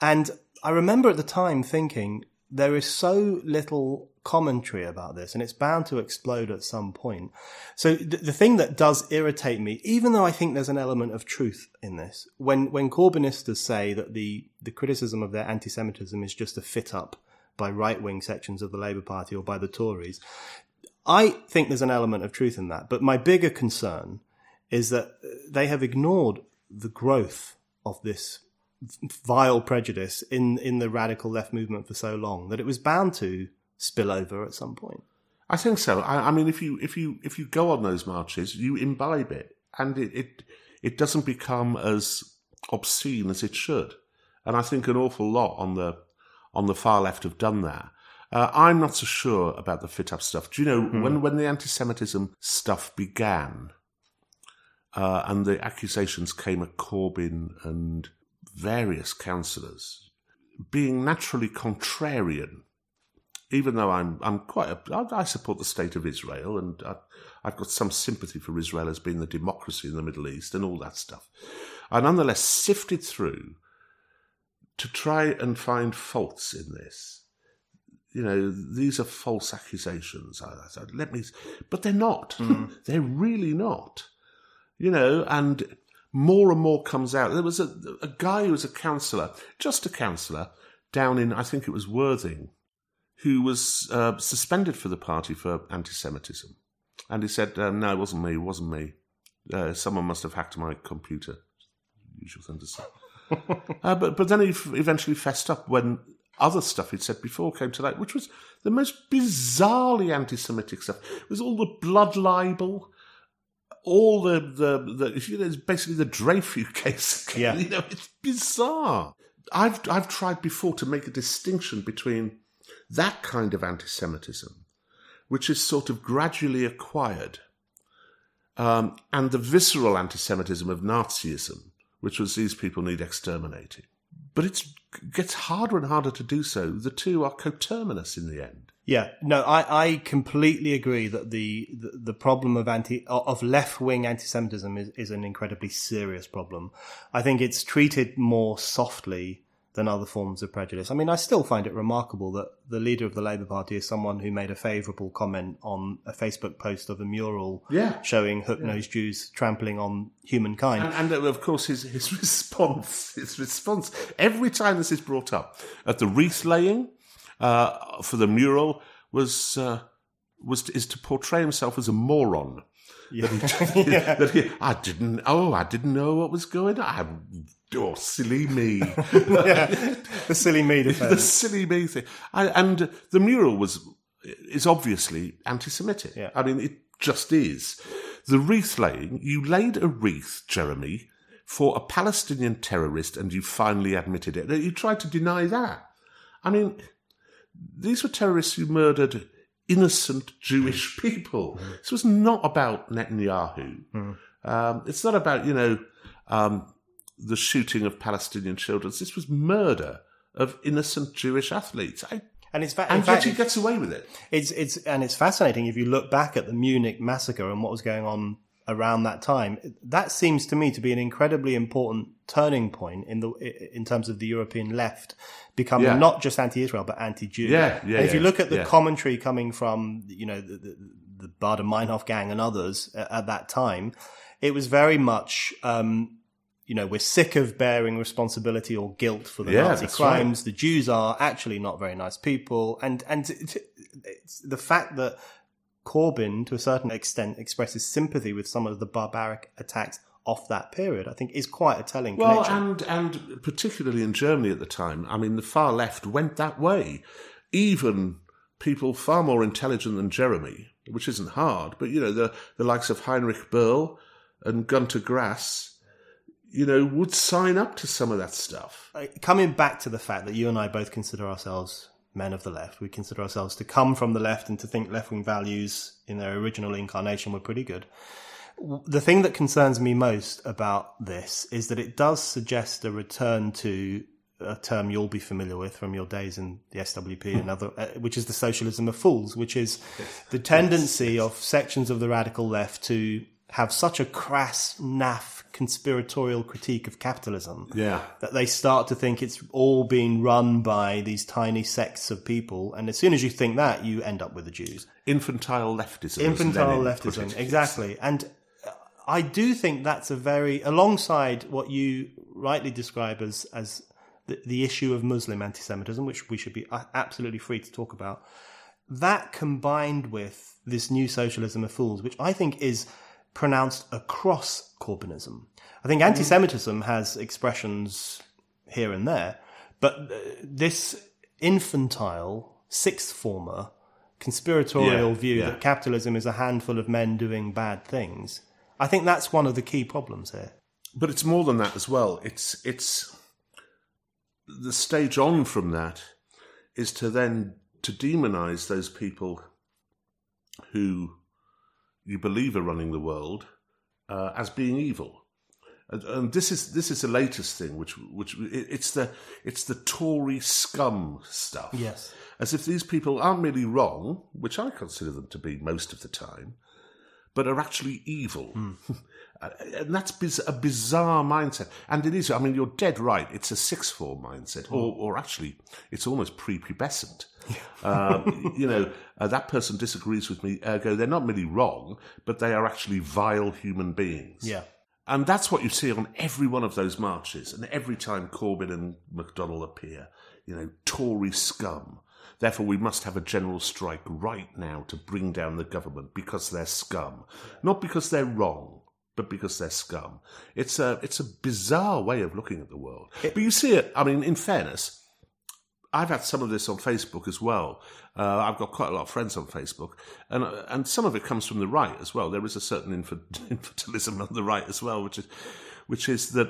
And I remember at the time thinking there is so little commentary about this and it's bound to explode at some point. So th- the thing that does irritate me, even though I think there's an element of truth in this, when, when Corbynistas say that the, the criticism of their anti-Semitism is just a fit up by right wing sections of the Labour Party or by the Tories, I think there's an element of truth in that. But my bigger concern is that they have ignored the growth of this vile prejudice in, in the radical left movement for so long that it was bound to spill over at some point. I think so. I, I mean, if you if you if you go on those marches, you imbibe it, and it, it it doesn't become as obscene as it should. And I think an awful lot on the on the far left have done that. Uh, I'm not so sure about the fit up stuff. Do you know mm. when when the anti-Semitism stuff began, uh, and the accusations came at Corbyn and various councillors, being naturally contrarian, even though I'm I'm quite a, I, I support the state of Israel and I, I've got some sympathy for Israel as being the democracy in the Middle East and all that stuff. I nonetheless sifted through to try and find faults in this. You know, these are false accusations. I, I let me, but they're not. Mm. [laughs] they're really not. You know, and more and more comes out. There was a, a guy who was a councillor, just a councillor, down in, I think it was Worthing, who was uh, suspended for the party for anti Semitism. And he said, um, No, it wasn't me, it wasn't me. Uh, someone must have hacked my computer. Usual thing to say. uh, but, but then he f- eventually fessed up when other stuff he'd said before came to light, which was the most bizarrely anti Semitic stuff. It was all the blood libel all the the, the you know, it's basically the Dreyfus [laughs] case. Yeah, you know, it's bizarre. I've I've tried before to make a distinction between that kind of anti-Semitism, which is sort of gradually acquired, um, and the visceral anti-Semitism of Nazism, which was these people need exterminating. But it gets harder and harder to do so. The two are coterminous in the end. Yeah, no, I, I completely agree that the, the, the problem of anti of left wing anti Semitism is, is an incredibly serious problem. I think it's treated more softly than other forms of prejudice. I mean, I still find it remarkable that the leader of the Labour Party is someone who made a favourable comment on a Facebook post of a mural yeah. showing hook nosed yeah. Jews trampling on humankind. And, and, of course, his, his [laughs] response, his response, every time this is brought up, at the wreath laying, uh, for the mural was uh, was to, is to portray himself as a moron. Yeah. That, he, [laughs] yeah. that he, I didn't. Oh, I didn't know what was going on. Oh, silly me! [laughs] yeah, the silly me defense. the silly me thing. I, and the mural was is obviously anti-Semitic. Yeah. I mean, it just is. The wreath laying. You laid a wreath, Jeremy, for a Palestinian terrorist, and you finally admitted it. You tried to deny that. I mean, these were terrorists who murdered innocent Jewish people. Mm. This was not about Netanyahu. Mm. Um, it's not about, you know, um, the shooting of Palestinian children. This was murder of innocent Jewish athletes. I, and it's fa- and fact, he gets away with it. It's it's and it's fascinating if you look back at the Munich massacre and what was going on around that time. That seems to me to be an incredibly important turning point in the in terms of the European left becoming yeah. not just anti-Israel but anti-Jew. Yeah, yeah. And if yeah, you look at the yeah. commentary coming from you know the, the, the Baader Meinhof gang and others at, at, that time, it was very much. Um, you know, we're sick of bearing responsibility or guilt for the Nazi crimes. Right. The Jews are actually not very nice people, and and the fact that Corbyn, to a certain extent, expresses sympathy with some of the barbaric attacks off that period, I think is quite a telling well, connection. and and particularly in Germany at the time, I mean, the far left went that way. Even people far more intelligent than Jeremy, which isn't hard, but you know, the the likes of Heinrich Böll and Gunter Grass, you know, would sign up to some of that stuff. Uh, coming back to the fact that you and I both consider ourselves men of the left, we consider ourselves to come from the left and to think left wing values in their original incarnation were pretty good the thing that concerns me most about this is that it does suggest a return to a term you'll be familiar with from your days in the SWP and other, uh, which is the socialism of fools, which is yes. the tendency yes. of sections of the radical left to have such a crass, naff, conspiratorial critique of capitalism Yeah. that they start to think it's all being run by these tiny sects of people. And as soon as you think that, you end up with the Jews. Infantile leftism. Infantile leftism, exactly. And uh, I do think that's a very, alongside what you rightly describe as, as the, the issue of Muslim anti Semitism, which we should be absolutely free to talk about, that combined with this new socialism of fools, which I think is pronounced across Corbynism. I think anti Semitism has expressions here and there, but uh, this infantile, sixth former, conspiratorial Yeah, view yeah. that capitalism is a handful of men doing bad things, I think that's one of the key problems here. But it's more than that as well. It's it's the stage on from that is to then to demonize those people who you believe are running the world uh, as being evil. And, and this is this is the latest thing, which which it, it's the it's the Tory scum stuff. Yes. as if these people aren't merely wrong, which I consider them to be most of the time, but are actually evil. [laughs] Uh, and that's biz- a bizarre mindset. And it is, I mean, you're dead right. It's a sixth form mindset, or, or actually, it's almost prepubescent. [laughs] um, you know, uh, that person disagrees with me, ergo, they're not merely wrong, but they are actually vile human beings. Yeah. And that's what you see on every one of those marches. And every time Corbyn and McDonnell appear, you know, Tory scum. Therefore, we must have a general strike right now to bring down the government because they're scum. Not because they're wrong, but because they're scum. It's a, it's a bizarre way of looking at the world. but you see it, I mean, in fairness, I've had some of this on Facebook as well. Uh, I've got quite a lot of friends on Facebook, and uh, and some of it comes from the right as well. There is a certain infant, [laughs] infantilism on the right as well, which is which is that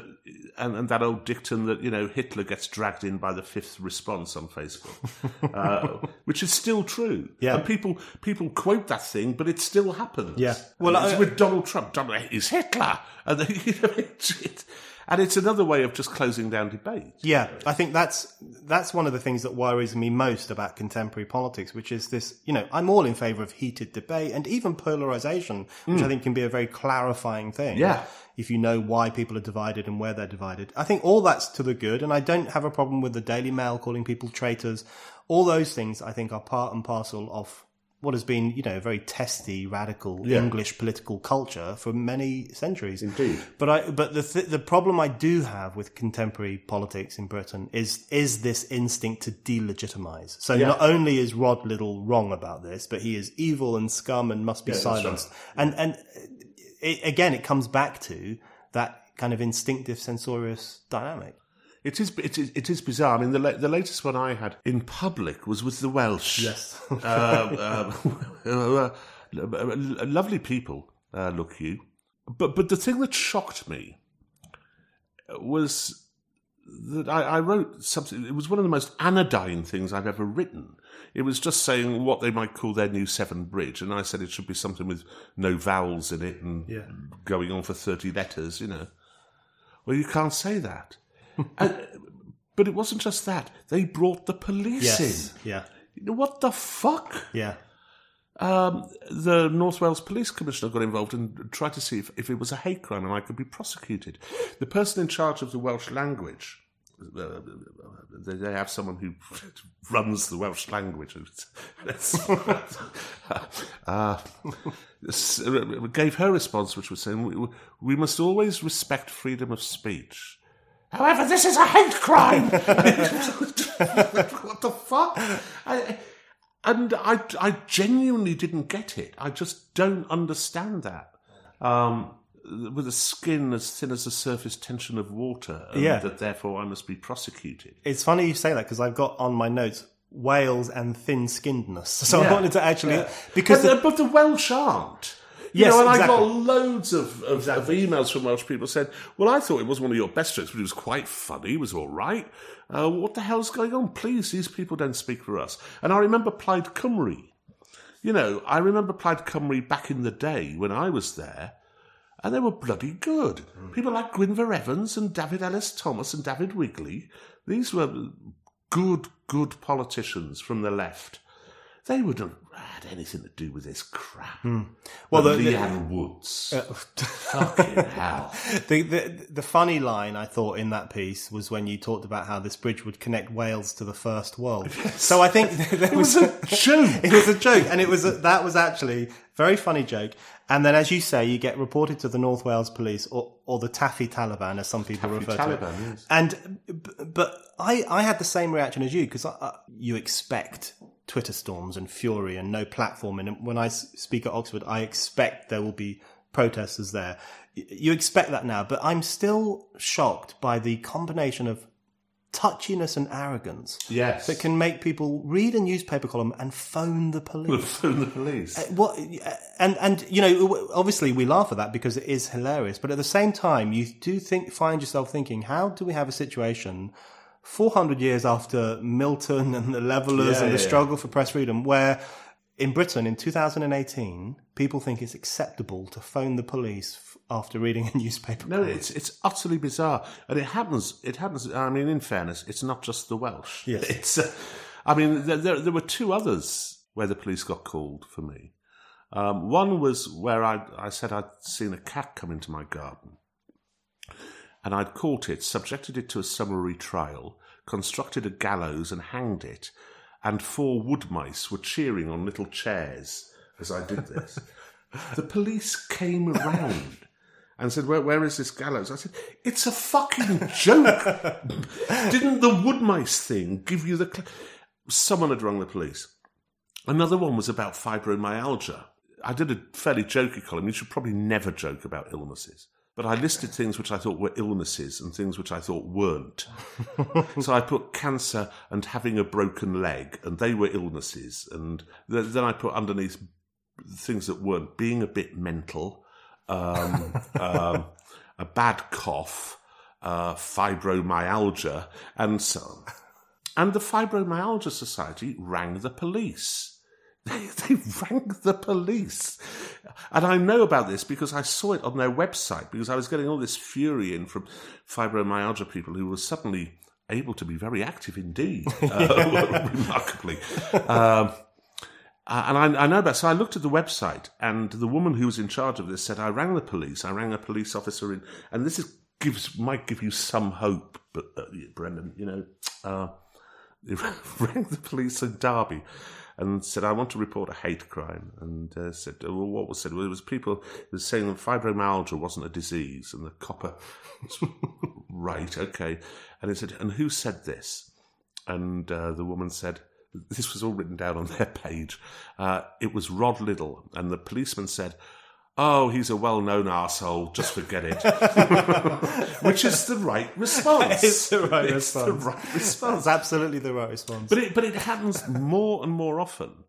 and, and that old dictum that you know Hitler gets dragged in by the fifth response on Facebook, [laughs] uh, which is still true. Yeah. and people people quote that thing, but it still happens. Yeah. well, Well, it's I- with Donald Trump. Donald is Hitler, and, they, [laughs] you know, it's, it, and it's another way of just closing down debate. Yeah, I think that's that's one of the things that worries me most about contemporary politics, which is this. You know, I'm all in favour of heated debate and even polarization, which I mm. think can be a very clarifying thing. Yeah. if you know why people are divided and where they're divided, I think all that's to the good, and I don't have a problem with the Daily Mail calling people traitors. All those things, I think, are part and parcel of what has been, you know, a very testy, radical Yeah. English political culture for many centuries. Indeed. But I, but the th- the problem I do have with contemporary politics in Britain is is this instinct to delegitimize. So not only is Rod Liddle wrong about this, but he is evil and scum and must be that's silenced. And and it, again, it comes back to that kind of instinctive censorious dynamic. It is, it is, it is bizarre. I mean, the, la- the latest one I had in public was with the Welsh. Yes. um, [laughs] [laughs] lovely people, uh, look you. But but the thing that shocked me was that I, I wrote something. It was one of the most anodyne things I've ever written. It was just saying what they might call their new Severn Bridge, and I said it should be something with no vowels in it and Yeah. going on for thirty letters. You know. Well, you can't say that. [laughs] and, but it wasn't just that. They brought the police Yes. in. Yeah. What the fuck? Yeah. Um, the North Wales Police Commissioner got involved and tried to see if, if it was a hate crime and I could be prosecuted. The person in charge of the Welsh language, uh, they, they have someone who [laughs] runs the Welsh language, [laughs] uh, gave her response, which was saying, we, we must always respect freedom of speech. However, this is a hate crime. [laughs] [laughs] what the fuck? I, and I, I genuinely didn't get it. I just don't understand that. Um, with a skin as thin as the surface tension of water, and Yeah. that therefore I must be prosecuted. It's funny you say that because I've got on my notes Wales and thin skinnedness. [laughs] So I Yeah. wanted to actually Yeah. because but, the- the, but the Welsh aren't. You Yes, know, and I got loads of, of, of emails from Welsh people saying, "Well, I thought it was one of your best jokes, but it was quite funny. It was all right. Uh, what the hell's going on? Please, these people don't speak for us." And I remember Plaid Cymru. You know, I remember Plaid Cymru back in the day when I was there, and they were bloody good. People like Gwynfor Evans and David Ellis Thomas and David Wigley. These were good, good politicians from the left. They would have had anything to do with this crap. Hmm. Well, the- the- Leanne Woods. [laughs] Fucking hell. The, the the funny line I thought in that piece was when you talked about how this bridge would connect Wales to the first world. [laughs] So I think there was, It was a joke. [laughs] it was a joke, and it was a, that was actually a very funny joke. And then, as you say, you get reported to the North Wales Police or or the Taffy Taliban, as some people Taffy refer to it. Taliban, yes. And but I I had the same reaction as you because you expect Twitter storms and fury and no platform. And when I speak at Oxford, I expect there will be protesters there. You expect that now, but I'm still shocked by the combination of touchiness and arrogance Yes. that can make people read a newspaper column and phone the police. [laughs] phone the police. Uh, what uh, and and you know obviously we laugh at that because it is hilarious, but at the same time you do think find yourself thinking how do we have a situation 400 years after Milton and the levelers Yeah, and the yeah, yeah. struggle for press freedom where in Britain in 2018 people think it's acceptable to phone the police f- after reading a [laughs] newspaper. No, it's it's utterly bizarre, and it happens. It happens. I mean, in fairness, it's not just the Welsh. Yes. [laughs] it's. Uh, I mean, there, there there were two others where the police got called for me. Um, one was where I I said I'd seen a cat come into my garden, and I'd caught it, subjected it to a summary trial, constructed a gallows, and hanged it. And four wood mice were cheering on little chairs as I did this. [laughs] the police came around and said, where, where is this gallows? I said, it's a fucking joke. [laughs] Didn't the wood mice thing give you the... Cl-? Someone had rung the police. Another one was about fibromyalgia. I did a fairly jokey column. You should probably never joke about illnesses. But I listed things which I thought were illnesses and things which I thought weren't. [laughs] so I put cancer and having a broken leg, and they were illnesses. And th- then I put underneath things that weren't being a bit mental, um, [laughs] um, a bad cough, uh, fibromyalgia, and so on. And the Fibromyalgia Society rang the police. They, [laughs] they rang the police. And I know about this because I saw it on their website because I was getting all this fury in from fibromyalgia people who were suddenly able to be very active indeed, uh, [laughs] remarkably. Um, uh, and I, I know about. So I looked at the website, and the woman who was in charge of this said, "I rang the police. I rang a police officer in, and this is gives might give you some hope, but uh, Brendan, you know, uh, [laughs] rang the police in Derby." And said, "I want to report a hate crime." And uh, said, uh, "Well, what was said? Well, it was people it was saying that fibromyalgia wasn't a disease." And the copper, [laughs] right, okay. And he said, "And who said this?" And uh, the woman said, this was all written down on their page. Uh, it was Rod Liddle, and the policeman said, "Oh, he's a well-known arsehole. Just forget it." [laughs] Which is the right response. It's the right It's the response. right response. That's absolutely the right response. But it, but it happens more and more often,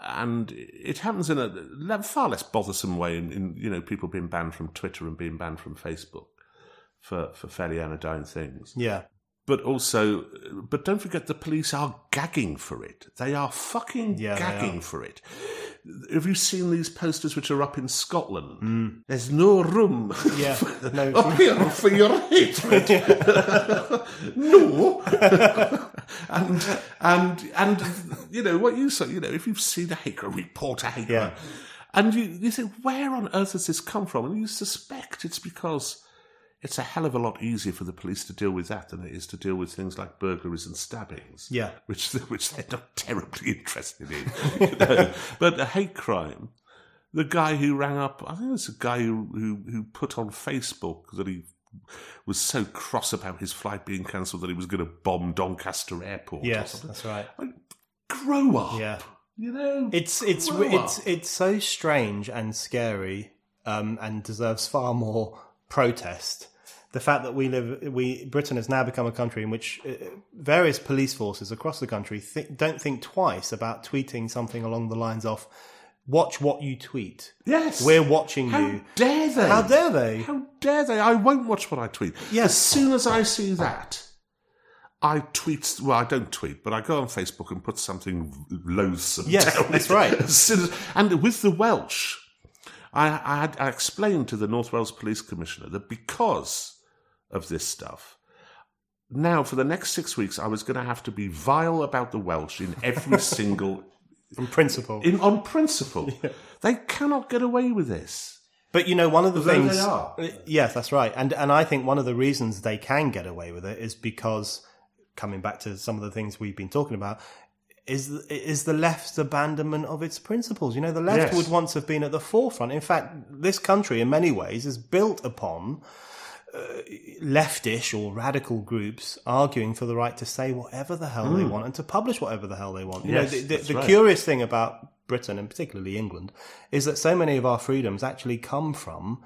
and it happens in a far less bothersome way. In, in you know, people being banned from Twitter and being banned from Facebook for for fairly anodyne things. yeah. But also, but don't forget, the police are gagging for it. They are fucking Yeah, gagging for it. Have you seen these posters which are up in Scotland? There's no room Mm. Yeah. [laughs] No. up here for your hatred. [laughs] [laughs] no. and and and you know what you say. You know, if you've seen a hate report a hate Yeah. and you you think, where on earth has this come from? And you suspect it's because it's a hell of a lot easier for the police to deal with that than it is to deal with things like burglaries and stabbings. Yeah. which [laughs] which they're not terribly [laughs] interested in. you [laughs] know. But a hate crime. The guy who rang up, I think it's a guy who, who who put on Facebook that he was so cross about his flight being cancelled that he was going to bomb Doncaster Airport. Yes, that's right. Like, grow up. Yeah. You know, It's it's it's up. it's so strange and scary, um, and deserves far more protest. The fact that we live, we Britain has now become a country in which uh, various police forces across the country th- don't think twice about tweeting something along the lines of "Watch what you tweet." yes. We're watching How you. How dare they? How dare they? How dare they? I won't watch what I tweet. Yes. As soon as I see that, I tweet. Well, I don't tweet, but I go on Facebook and put something loathsome. Yes, down. that's right. As and with the Welsh, I, I, had, I explained to the North Wales Police Commissioner that because of this stuff, now for the next six weeks, I was going to have to be vile about the Welsh in every [laughs] single from principle. in, on principle. [laughs] They cannot get away with this. But you know, one of the Although things. they are. Uh, Yes, that's right. And and I think one of the reasons they can get away with it is because coming back to some of the things we've been talking about is is the left's abandonment of its principles. You know, the left Yes. would once have been at the forefront. In fact, this country, in many ways, is built upon uh, leftish or radical groups arguing for the right to say whatever the hell they want and to publish whatever the hell they want. You Hmm. Yes, know, the, the, the right. curious thing about Britain and particularly England is that so many of our freedoms actually come from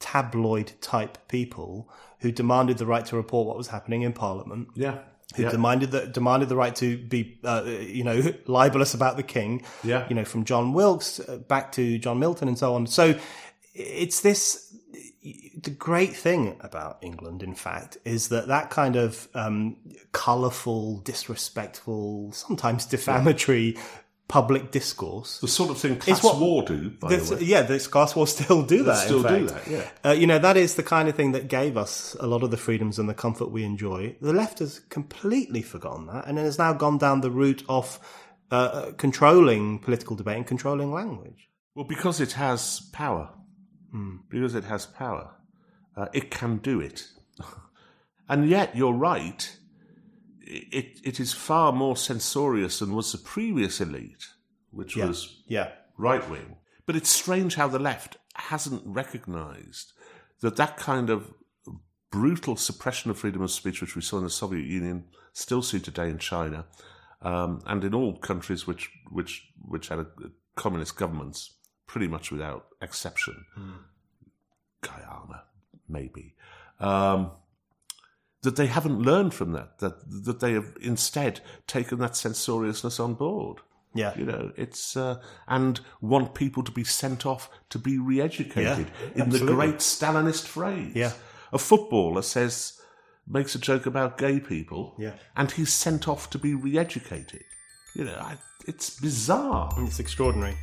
tabloid type people who demanded the right to report what was happening in Parliament. Yeah. Who Yeah. demanded the demanded the right to be, uh, you know, [laughs] libelous about the king. Yeah. you know, from John Wilkes uh, back to John Milton and so on. So it's this. The great thing about England, in fact, is that that kind of um, colourful, disrespectful, sometimes defamatory public discourse The sort of thing class what- war do, by that's- the way. yeah, this Scots will still do that. still do that, yeah. Uh, you know, that is the kind of thing that gave us a lot of the freedoms and the comfort we enjoy. The left has completely forgotten that, and it has now gone down the route of uh, controlling political debate and controlling language. Well, because it has power. Hmm. Because it has power. Uh, it can do it. [laughs] and yet, you're right. It, it is far more censorious than was the previous elite, which Yeah. was Yeah, right wing. But it's strange how the left hasn't recognised that that kind of brutal suppression of freedom of speech, which we saw in the Soviet Union, still see today in China, um, and in all countries which which which had a, communist governments, pretty much without exception. Guyana, maybe. Um, that they haven't learned from that, that that they have instead taken that censoriousness on board. yeah, You know, it's uh, and want people to be sent off to be re-educated Yeah, in the great Stalinist phrase. Yeah. a footballer says makes a joke about gay people, Yeah. and he's sent off to be re-educated. You know, I, it's bizarre. it's extraordinary.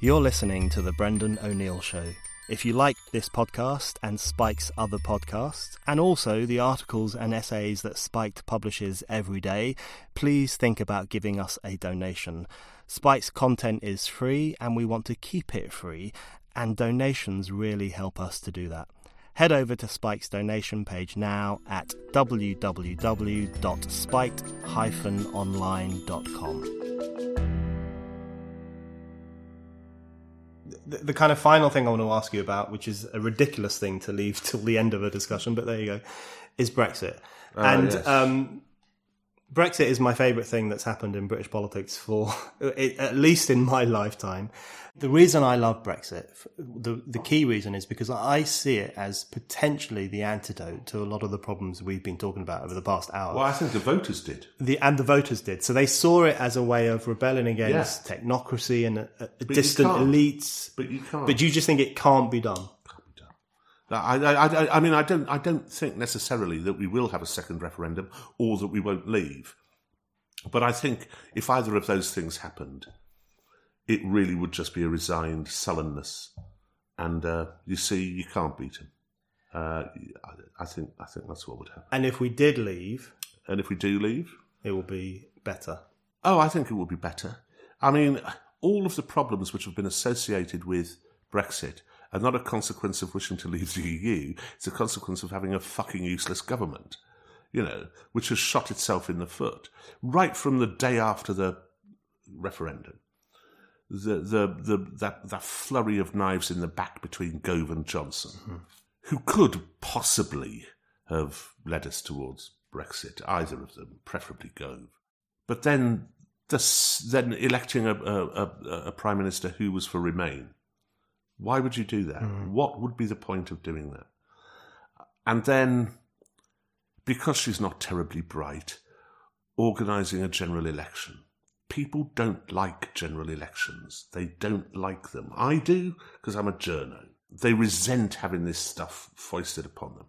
You're listening to The Brendan O'Neill Show. If you like this podcast and Spiked's other podcasts, and also the articles and essays that Spiked publishes every day, please think about giving us a donation. Spiked's content is free, and we want to keep it free, and donations really help us to do that. Head over to Spiked's donation page now at www.spiked-online.com. the, the kind of final thing I want to ask you about, which is a ridiculous thing to leave [laughs] till the end of a discussion, but there you go, is Brexit. and yes. um, Brexit is my favourite thing that's happened in British politics for [laughs] at least in my lifetime. The reason I love Brexit, the the key reason is because I see it as potentially the antidote to a lot of the problems we've been talking about over the past hour Well, I think the voters did. the and the voters did. So they saw it as a way of rebelling against technocracy and uh, uh, distant elites. But you can't. But you just think it can't be done. I, I, I mean, I don't, I don't think necessarily that we will have a second referendum or that we won't leave. But I think if either of those things happened, it really would just be a resigned sullenness. And uh, you see, you can't beat him. Uh, I, I think, I think that's what would happen. And if we did leave, And if we do leave, it will be better. Oh, I think it would be better. I mean, all of the problems which have been associated with Brexit are not a consequence of wishing to leave the EU. It's a consequence of having a fucking useless government, you know, which has shot itself in the foot right from the day after the referendum. The the the that that flurry of knives in the back between Gove and Johnson, who could possibly have led us towards Brexit, either of them, preferably Gove. But then, this, then electing a, a, a, a prime minister who was for Remain. Why would you do that? Mm-hmm. What would be the point of doing that? And then, because she's not terribly bright, organising a general election. People don't like general elections. They don't like them. I do because I'm a journo. They resent having this stuff foisted upon them.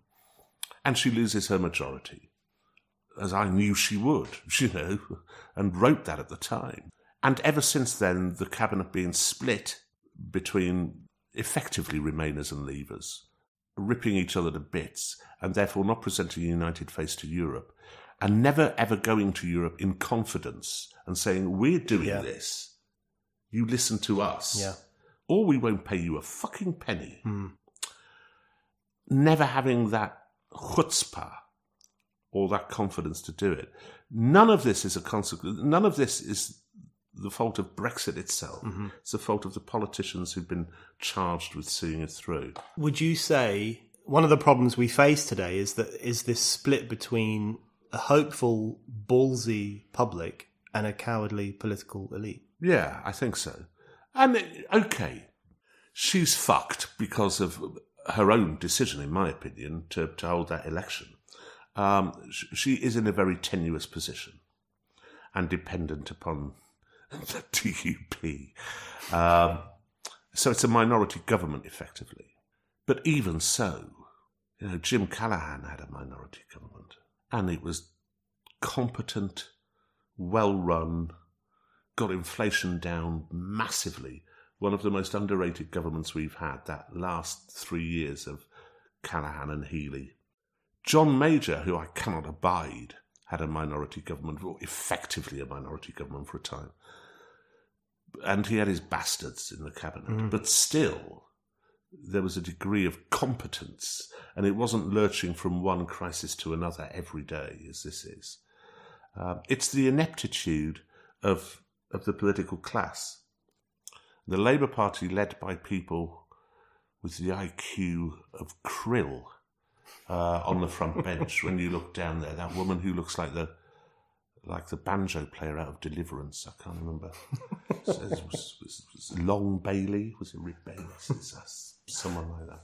And she loses her majority as I knew she would, [laughs] you know, and wrote that at the time. And ever since then, the cabinet being split between effectively Remainers and Leavers, ripping each other to bits, and therefore not presenting a united face to Europe, and never ever going to Europe in confidence and saying, We're doing Yeah. this, you listen to us, Yeah. or we won't pay you a fucking penny. Hmm. Never having that chutzpah or that confidence to do it. None of this is a consequence. None of this is the fault of Brexit itself. Mm-hmm. It's the fault of the politicians who've been charged with seeing it through. Would you say one of the problems we face today is that is this split between a hopeful, ballsy public and a cowardly political elite? Yeah, I think so. And uh, okay, she's fucked because of her own decision, in my opinion, to, to hold that election. Um, she is in a very tenuous position and dependent upon [laughs] the DUP. Um, so it's a minority government, effectively. But even so, you know, Jim Callaghan had a minority government, and it was competent, well run, got inflation down massively. One of the most underrated governments we've had that last three years of Callaghan and Healey. John Major, who I cannot abide, had a minority government, or effectively a minority government for a time. And he had his bastards in the cabinet. Mm. But still, there was a degree of competence, and it wasn't lurching from one crisis to another every day, as this is. Um, it's the ineptitude of of the political class. The Labour Party, led by people with the IQ of krill, uh, on the front [laughs] bench. when you look down there, that woman who looks like the like the banjo player out of Deliverance. I can't remember. [laughs] was, was, was, was Long Bailey was it Rick Bailey? Is that someone like that?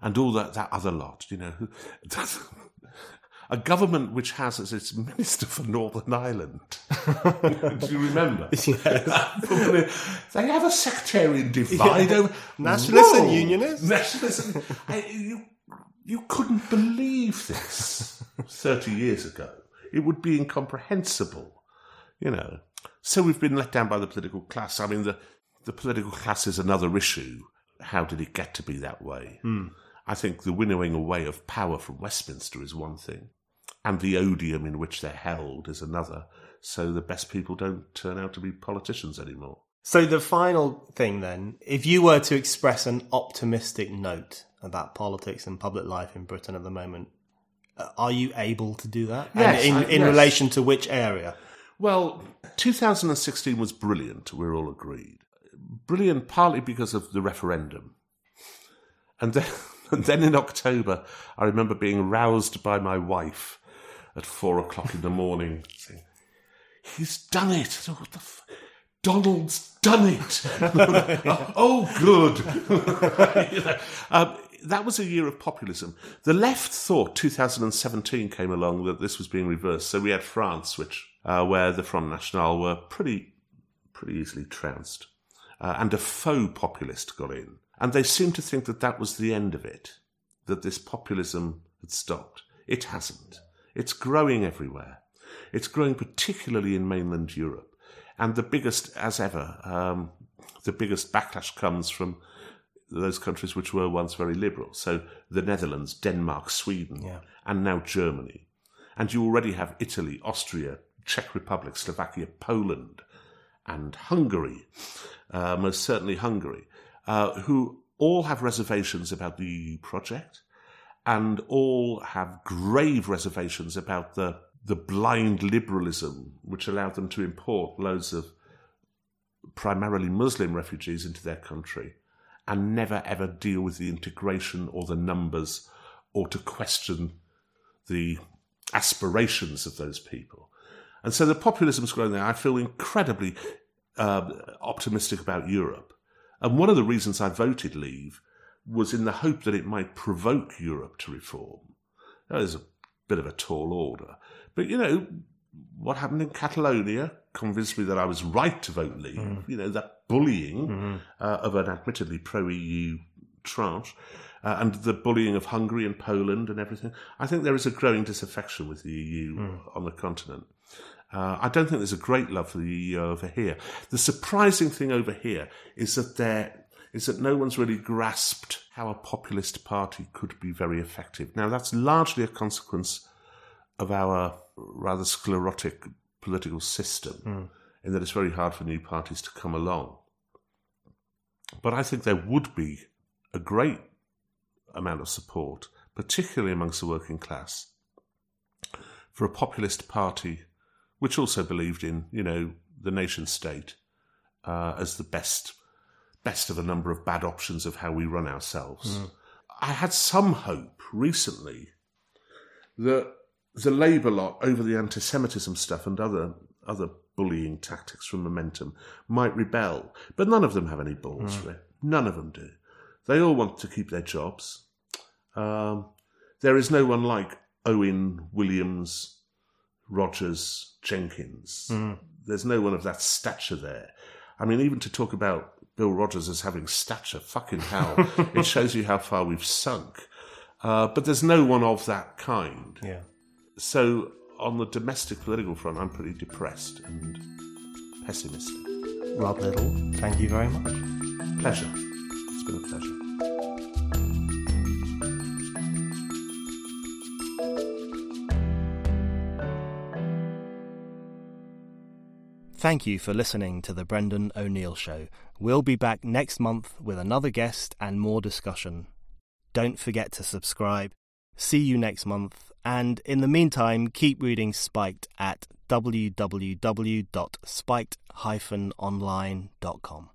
And all that that other lot, you know, who, [laughs] a government which has as its minister for Northern Ireland. [laughs] Do you remember? [laughs] they have a sectarian divide. over Nationalists and unionists? Nationalists. and- I- you, you couldn't believe this 30 years ago. It would be incomprehensible, you know. So we've been let down by the political class. I mean, the, the political class is another issue. How did it get to be that way? I think the winnowing away of power from Westminster is one thing, and the odium in which they're held is another. So the best people don't turn out to be politicians anymore. So the final thing then, if you were to express an optimistic note about politics and public life in Britain at the moment, uh, are you able to do that? Yes, and in, in yes. relation to which area? Well, 2016 was brilliant, we're all agreed. Brilliant partly because of the referendum. And then, [laughs] and then in October, I remember being roused by my wife at four o'clock in the morning saying, He's done it. What the f- Donald's done it. [laughs] oh, good. [laughs] Um, that was a year of populism. The left thought 2017 came along that this was being reversed. So we had France, which uh, where the Front National were pretty pretty easily trounced, uh, and a faux populist got in, and they seemed to think that that was the end of it, that this populism had stopped. It hasn't. It's growing everywhere. It's growing particularly in mainland Europe, and the biggest, as ever, um, the biggest backlash comes from those countries which were once very liberal. So the Netherlands, Denmark, Sweden, Yeah. and now Germany. And you already have Italy, Austria, Czech Republic, Slovakia, Poland, and Hungary, uh, most certainly Hungary, uh, who all have reservations about the EU project and all have grave reservations about the, the blind liberalism which allowed them to import loads of primarily Muslim refugees into their country and never ever deal with the integration or the numbers or to question the aspirations of those people. And so the populism's growing there. I feel incredibly uh, optimistic about Europe. And one of the reasons I voted Leave was in the hope that it might provoke Europe to reform. That is a bit of a tall order. But, you know, what happened in Catalonia convinced me that I was right to vote Leave. You know, that bullying uh, of an admittedly pro EU tranche. Uh, and the bullying of Hungary and Poland and everything. I think there is a growing disaffection with the EU on the continent. Uh, I don't think there's a great love for the EU over here. The surprising thing over here is that there is that no one's really grasped how a populist party could be very effective. Now that's largely a consequence of our rather sclerotic political system Mm. in that it's very hard for new parties to come along. But I think there would be a great amount of support, particularly amongst the working class, for a populist party which also believed in, you know, the nation state uh, as the best best of a number of bad options of how we run ourselves. I had some hope recently that the Labour lot over the anti-Semitism stuff and other other bullying tactics from Momentum might rebel, but none of them have any balls for it. None of them do. They all want to keep their jobs. Um, there is no one like Owen, Williams, Rodgers, Jenkins. There's no one of that stature there. I mean, even to talk about Bill Rodgers as having stature, fucking hell, [laughs] it shows you how far we've sunk. Uh, but there's no one of that kind. Yeah. So, on the domestic political front, I'm pretty depressed and pessimistic. Rod Liddle, thank you very much. Pleasure. It's been a pleasure. Thank you for listening to The Brendan O'Neill Show. We'll be back next month with another guest and more discussion. Don't forget to subscribe. See you next month. And in the meantime, keep reading Spiked at www.spiked-online.com.